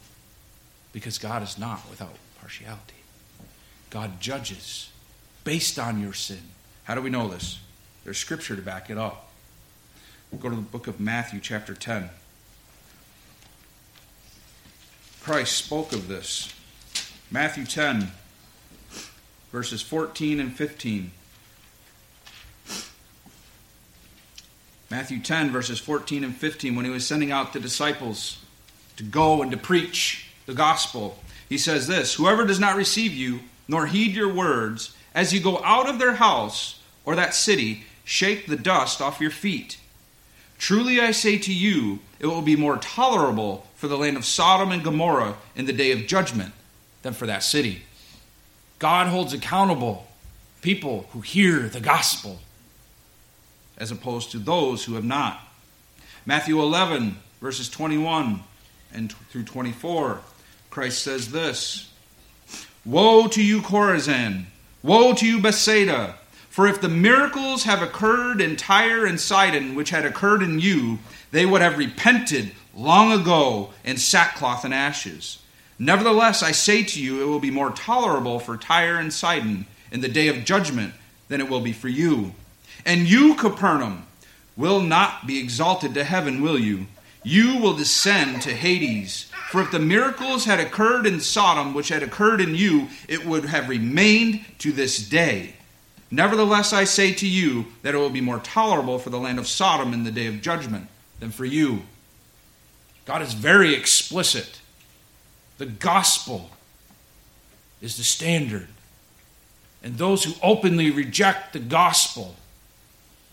because God is not without partiality. God judges based on your sin. How do we know this? There's scripture to back it up. Go to the book of Matthew, chapter 10. Christ spoke of this. Matthew 10, verses 14 and 15. Matthew 10, verses 14 and 15, when he was sending out the disciples to go and to preach the gospel, he says this Whoever does not receive you, nor heed your words, as you go out of their house or that city, shake the dust off your feet. Truly I say to you, it will be more tolerable for the land of Sodom and Gomorrah in the day of judgment than for that city. God holds accountable people who hear the gospel as opposed to those who have not. Matthew 11, verses 21 and through 24, Christ says this Woe to you, Chorazin! Woe to you, Bethsaida! For if the miracles have occurred in Tyre and Sidon, which had occurred in you, they would have repented long ago in sackcloth and ashes. Nevertheless, I say to you, it will be more tolerable for Tyre and Sidon in the day of judgment than it will be for you. And you, Capernaum, will not be exalted to heaven, will you? You will descend to Hades. For if the miracles had occurred in Sodom, which had occurred in you, it would have remained to this day. Nevertheless, I say to you that it will be more tolerable for the land of Sodom in the day of judgment than for you. God is very explicit. The gospel is the standard. And those who openly reject the gospel,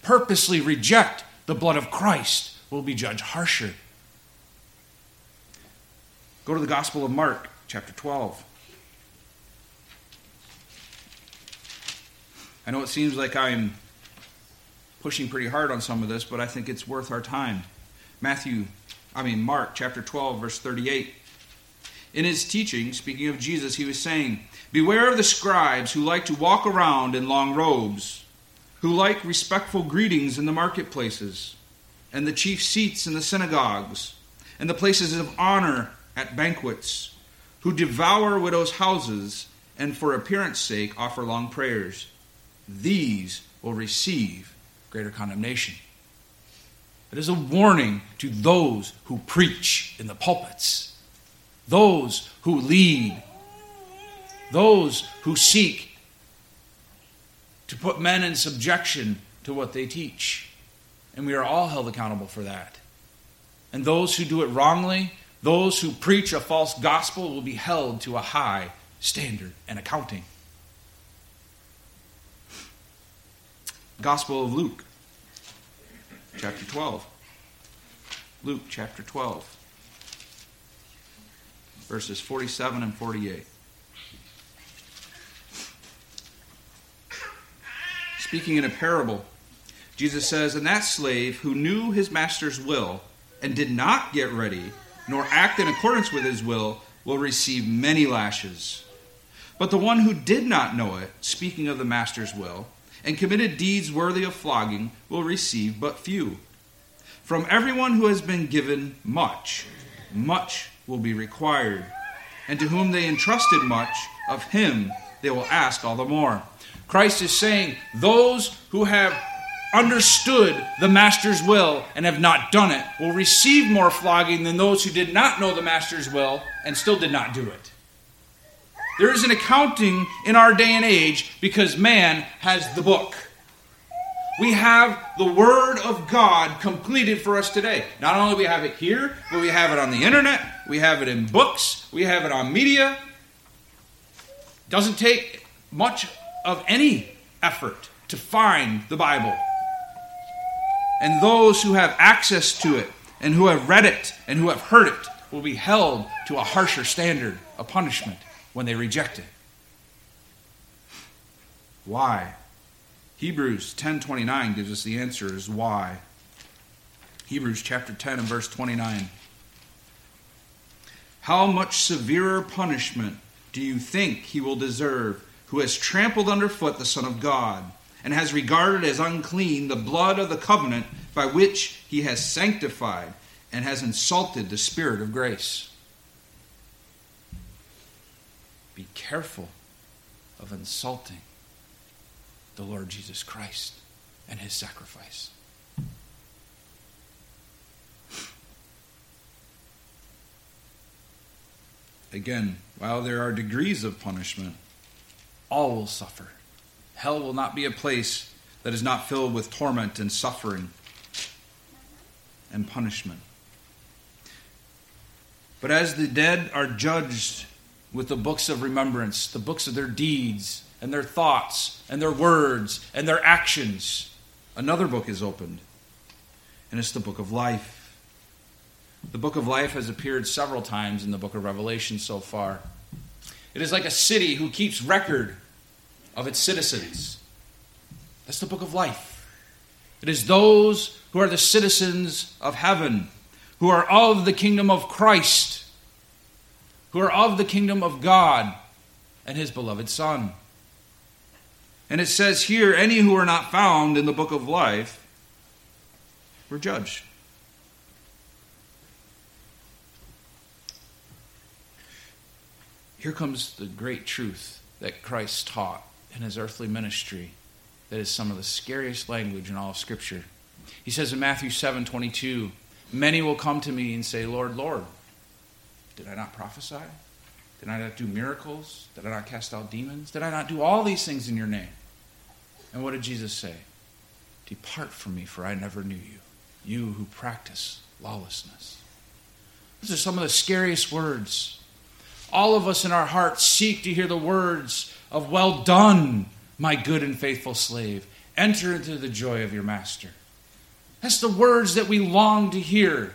purposely reject the blood of Christ, will be judged harsher. Go to the Gospel of Mark, chapter 12. I know it seems like I'm pushing pretty hard on some of this, but I think it's worth our time. Matthew, I mean, Mark chapter 12, verse 38. In his teaching, speaking of Jesus, he was saying, Beware of the scribes who like to walk around in long robes, who like respectful greetings in the marketplaces, and the chief seats in the synagogues, and the places of honor at banquets, who devour widows' houses, and for appearance sake offer long prayers these will receive greater condemnation. It is a warning to those who preach in the pulpits, those who lead, those who seek to put men in subjection to what they teach. And we are all held accountable for that. And those who do it wrongly, those who preach a false gospel, will be held to a high standard and accounting. Gospel of Luke, chapter 12. Luke chapter 12, verses 47 and 48. Speaking in a parable, Jesus says, And that slave who knew his master's will and did not get ready, nor act in accordance with his will, will receive many lashes. But the one who did not know it, speaking of the master's will, and committed deeds worthy of flogging will receive but few. From everyone who has been given much, much will be required. And to whom they entrusted much, of him they will ask all the more. Christ is saying, Those who have understood the Master's will and have not done it will receive more flogging than those who did not know the Master's will and still did not do it. There is an accounting in our day and age because man has the book. We have the Word of God completed for us today. Not only we have it here, but we have it on the internet, we have it in books, we have it on media. Doesn't take much of any effort to find the Bible. And those who have access to it and who have read it and who have heard it will be held to a harsher standard of punishment when they reject it. Why? Hebrews 10:29 gives us the answer is why. Hebrews chapter 10 and verse 29. How much severer punishment do you think he will deserve who has trampled underfoot the Son of God and has regarded as unclean the blood of the covenant by which he has sanctified and has insulted the Spirit of grace? Be careful of insulting the Lord Jesus Christ and his sacrifice. Again, while there are degrees of punishment, all will suffer. Hell will not be a place that is not filled with torment and suffering and punishment. But as the dead are judged with the books of remembrance, the books of their deeds and their thoughts and their words and their actions, another book is opened, and it's the book of life. The book of life has appeared several times in the book of Revelation so far. It is like a city who keeps record of its citizens. That's the book of life. It is those who are the citizens of heaven, who are of the kingdom of Christ, who are of the kingdom of God and his beloved Son. And it says here any who are not found in the book of life were judged. Here comes the great truth that Christ taught in his earthly ministry that is some of the scariest language in all of Scripture. He says in Matthew 7 22, Many will come to me and say, Lord, Lord, did I not prophesy? Did I not do miracles? Did I not cast out demons? Did I not do all these things in your name? And what did Jesus say? Depart from me, for I never knew you, you who practice lawlessness. These are some of the scariest words all of us in our hearts seek to hear the words of, Well done, my good and faithful slave. Enter into the joy of your master. That's the words that we long to hear.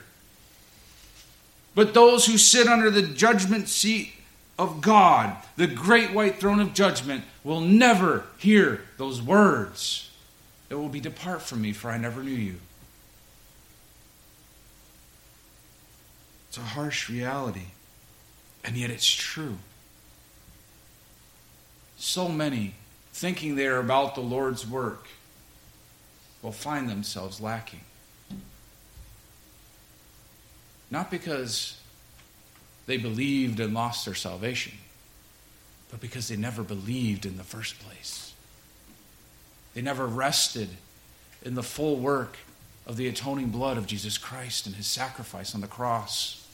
But those who sit under the judgment seat of God, the great white throne of judgment, will never hear those words. It will be, Depart from me, for I never knew you. It's a harsh reality. And yet it's true. So many, thinking they are about the Lord's work, will find themselves lacking. Not because they believed and lost their salvation, but because they never believed in the first place. They never rested in the full work of the atoning blood of Jesus Christ and his sacrifice on the cross.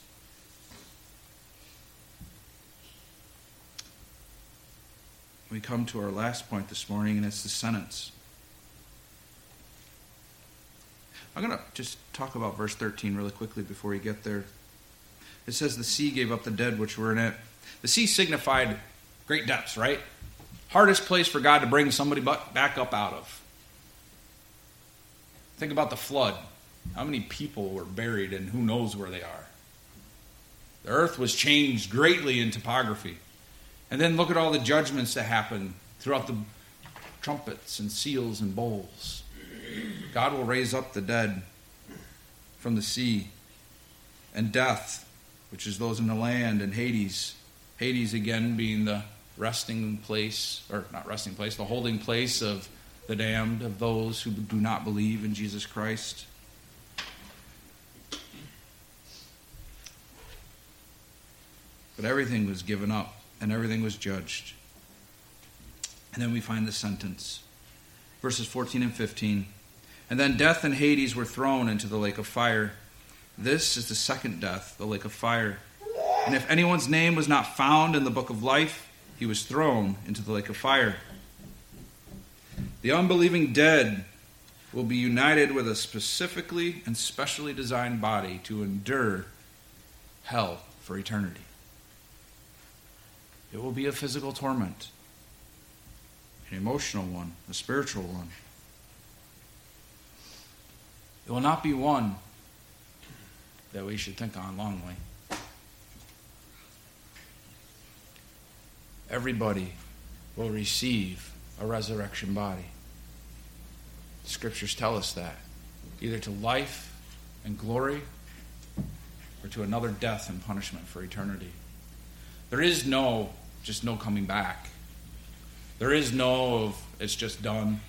we come to our last point this morning, and it's the sentence. I'm going to just talk about verse 13 really quickly before we get there. It says, The sea gave up the dead which were in it. The sea signified great depths, right? Hardest place for God to bring somebody back up out of. Think about the flood. How many people were buried and who knows where they are? The earth was changed greatly in topography. And then look at all the judgments that happen throughout the trumpets and seals and bowls. God will raise up the dead from the sea, and death, which is those in the land, and Hades. Hades, again, being the resting place, or not resting place, the holding place of the damned, of those who do not believe in Jesus Christ. But everything was given up and everything was judged. And then we find the sentence. Verses 14 and 15. And then death and Hades were thrown into the lake of fire. This is the second death, the lake of fire. And if anyone's name was not found in the book of life, he was thrown into the lake of fire. The unbelieving dead will be united with a specifically and specially designed body to endure hell for eternity. It will be a physical torment, an emotional one, a spiritual one. It will not be one that we should think on longly. Everybody will receive a resurrection body. The scriptures tell us that. Either to life and glory or to another death and punishment for eternity. There is no just no coming back. There is no it's just done.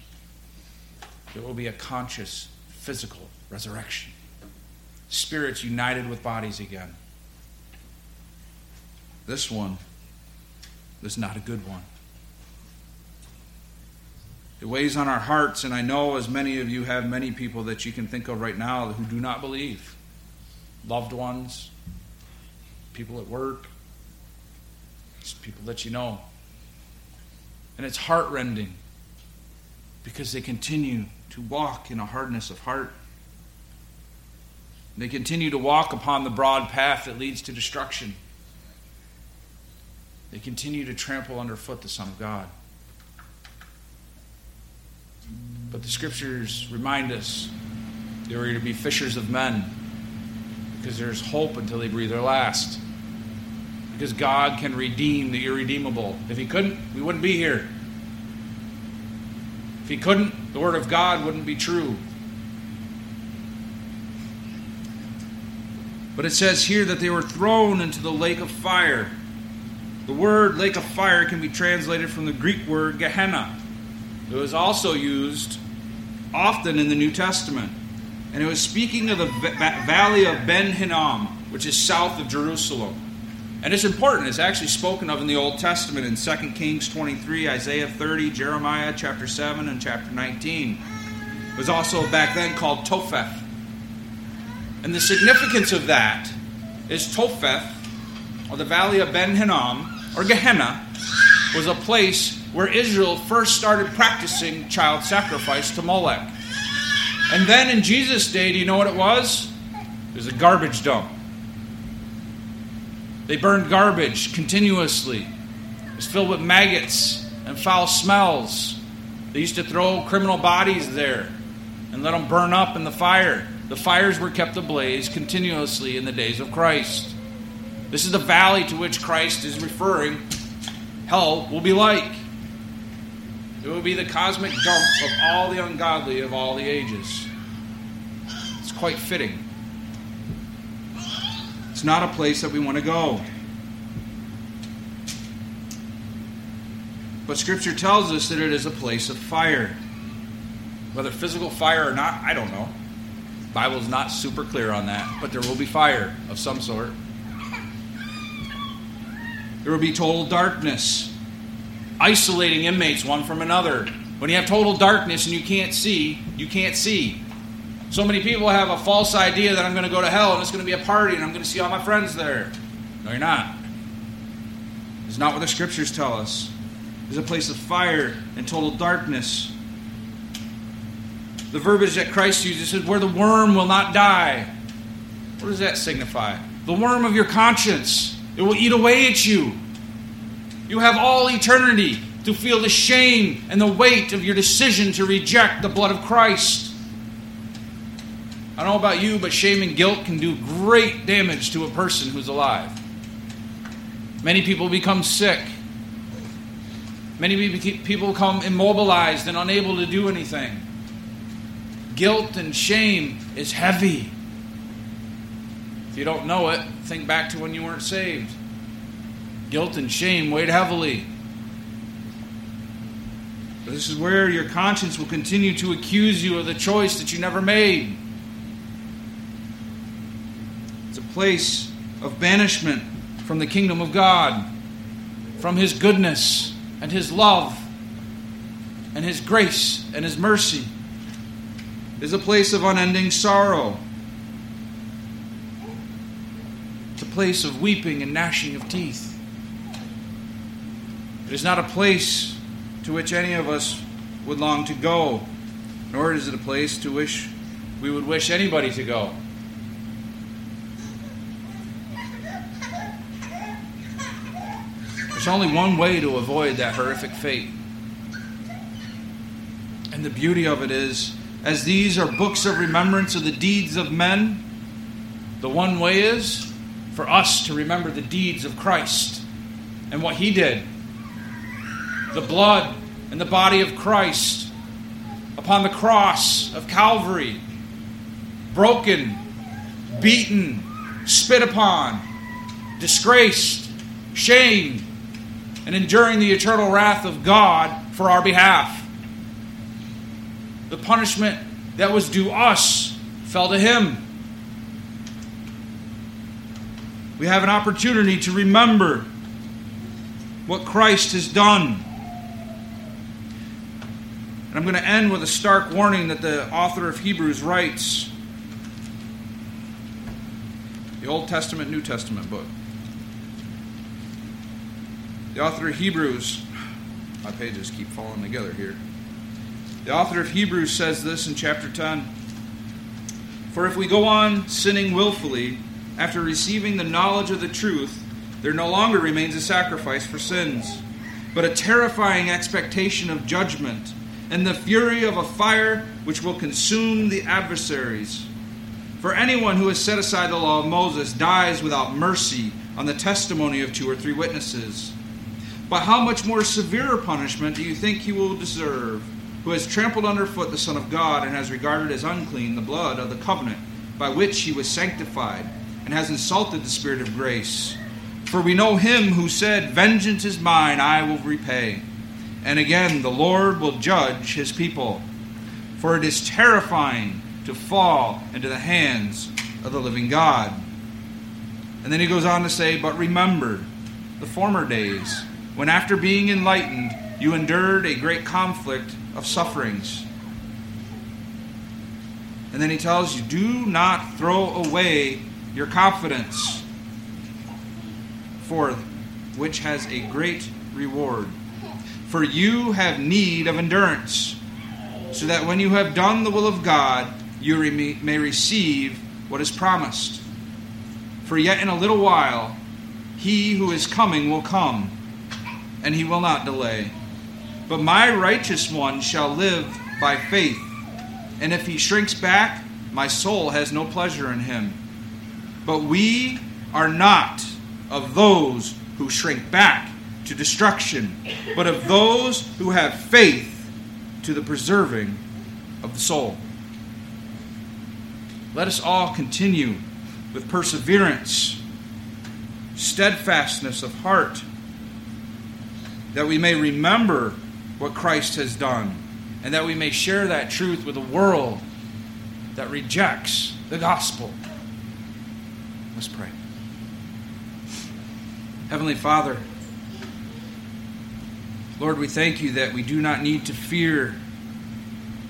There will be a conscious, physical resurrection. Spirits united with bodies again. This one is not a good one. It weighs on our hearts, and I know as many of you have many people that you can think of right now who do not believe. Loved ones, people at work, people that you know. And it's heartrending because they continue to walk in a hardness of heart. They continue to walk upon the broad path that leads to destruction. They continue to trample underfoot the Son of God. But the scriptures remind us they were to be fishers of men because there's hope until they breathe their last. Because God can redeem the irredeemable. If He couldn't, we wouldn't be here. If He couldn't, the Word of God wouldn't be true. But it says here that they were thrown into the lake of fire. The word lake of fire can be translated from the Greek word Gehenna. It was also used often in the New Testament. And it was speaking of the valley of Ben Hinnom, which is south of Jerusalem. And it's important. It's actually spoken of in the Old Testament in 2 Kings 23, Isaiah 30, Jeremiah chapter 7, and chapter 19. It was also back then called Topheth. And the significance of that is Topheth, or the valley of Ben Hinnom, or Gehenna, was a place where Israel first started practicing child sacrifice to Molech. And then in Jesus' day, do you know what it was? It was a garbage dump. They burned garbage continuously. It was filled with maggots and foul smells. They used to throw criminal bodies there and let them burn up in the fire. The fires were kept ablaze continuously in the days of Christ. This is the valley to which Christ is referring. Hell will be like. It will be the cosmic dump of all the ungodly of all the ages. It's quite fitting. It's not a place that we want to go. But Scripture tells us that it is a place of fire. Whether physical fire or not, I don't know. Bible's not super clear on that, but there will be fire of some sort. There will be total darkness, isolating inmates one from another. When you have total darkness and you can't see, you can't see. So many people have a false idea that I'm going to go to hell and it's going to be a party and I'm going to see all my friends there. No, you're not. It's not what the scriptures tell us. It's a place of fire and total darkness. The verbiage that Christ uses is where the worm will not die. What does that signify? The worm of your conscience. It will eat away at you. You have all eternity to feel the shame and the weight of your decision to reject the blood of Christ. I don't know about you, but shame and guilt can do great damage to a person who's alive. Many people become sick. Many people become immobilized and unable to do anything. Guilt and shame is heavy. If you don't know it, think back to when you weren't saved. Guilt and shame weighed heavily. But this is where your conscience will continue to accuse you of the choice that you never made. It's a place of banishment from the kingdom of God, from His goodness and His love and His grace and His mercy is a place of unending sorrow. It's a place of weeping and gnashing of teeth. It is not a place to which any of us would long to go, nor is it a place to which we would wish anybody to go. There's only one way to avoid that horrific fate. And the beauty of it is as these are books of remembrance of the deeds of men, the one way is for us to remember the deeds of Christ and what He did. The blood and the body of Christ upon the cross of Calvary, broken, beaten, spit upon, disgraced, shamed, and enduring the eternal wrath of God for our behalf. The punishment that was due us fell to him. We have an opportunity to remember what Christ has done. And I'm going to end with a stark warning that the author of Hebrews writes. The Old Testament, New Testament book. The author of Hebrews, my pages keep falling together here. The author of Hebrews says this in chapter 10 For if we go on sinning willfully after receiving the knowledge of the truth, there no longer remains a sacrifice for sins, but a terrifying expectation of judgment and the fury of a fire which will consume the adversaries. For anyone who has set aside the law of Moses dies without mercy on the testimony of two or three witnesses. But how much more severe punishment do you think he will deserve, who has trampled underfoot the Son of God and has regarded as unclean the blood of the covenant by which he was sanctified, and has insulted the Spirit of grace? For we know him who said, Vengeance is mine, I will repay. And again, the Lord will judge his people. For it is terrifying to fall into the hands of the living God. And then he goes on to say, But remember the former days, when after being enlightened, you endured a great conflict of sufferings. And then he tells you, Do not throw away your confidence, for which has a great reward. For you have need of endurance, so that when you have done the will of God, you may receive what is promised. For yet in a little while, he who is coming will come, and he will not delay. But my righteous one shall live by faith, and if he shrinks back, my soul has no pleasure in him. But we are not of those who shrink back to destruction, but of those who have faith to the preserving of the soul. Let us all continue with perseverance, steadfastness of heart, that we may remember what Christ has done, and that we may share that truth with a world that rejects the gospel. Let's pray. Heavenly Father, Lord, we thank you that we do not need to fear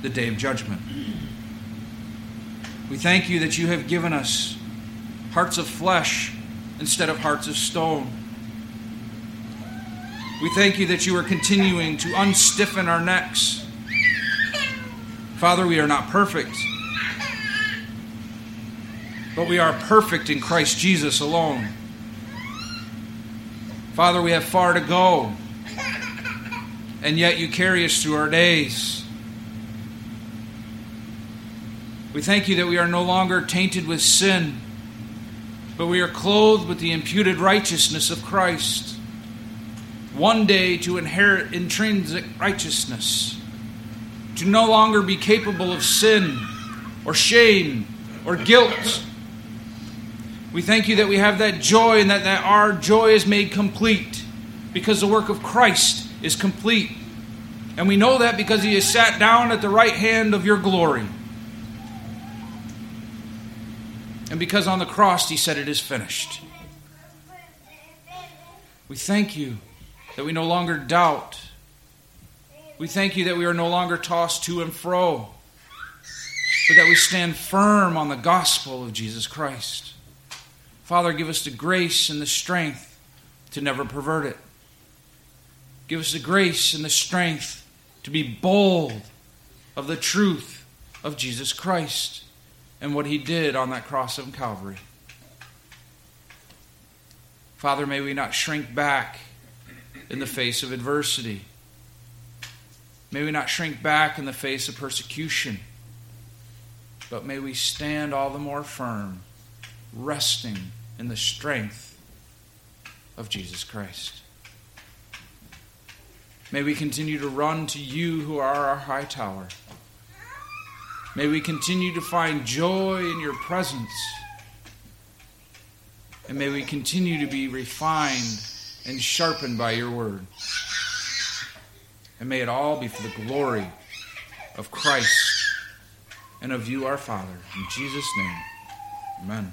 the day of judgment. We thank you that you have given us hearts of flesh instead of hearts of stone. We thank you that you are continuing to unstiffen our necks. Father, we are not perfect, but we are perfect in Christ Jesus alone. Father, we have far to go and yet you carry us through our days. We thank you that we are no longer tainted with sin, but we are clothed with the imputed righteousness of Christ. One day to inherit intrinsic righteousness, to no longer be capable of sin or shame or guilt. We thank you that we have that joy and that, that our joy is made complete because the work of Christ is complete. And we know that because he has sat down at the right hand of your glory. And because on the cross he said, It is finished. We thank you that we no longer doubt. We thank you that we are no longer tossed to and fro, but that we stand firm on the gospel of Jesus Christ. Father, give us the grace and the strength to never pervert it. Give us the grace and the strength to be bold of the truth of Jesus Christ and what he did on that cross of Calvary. Father, may we not shrink back in the face of adversity. May we not shrink back in the face of persecution, but may we stand all the more firm, resting in the strength of Jesus Christ. May we continue to run to you who are our high tower. May we continue to find joy in your presence. And may we continue to be refined and sharpened by your word. And may it all be for the glory of Christ and of you, our Father. In Jesus' name, amen.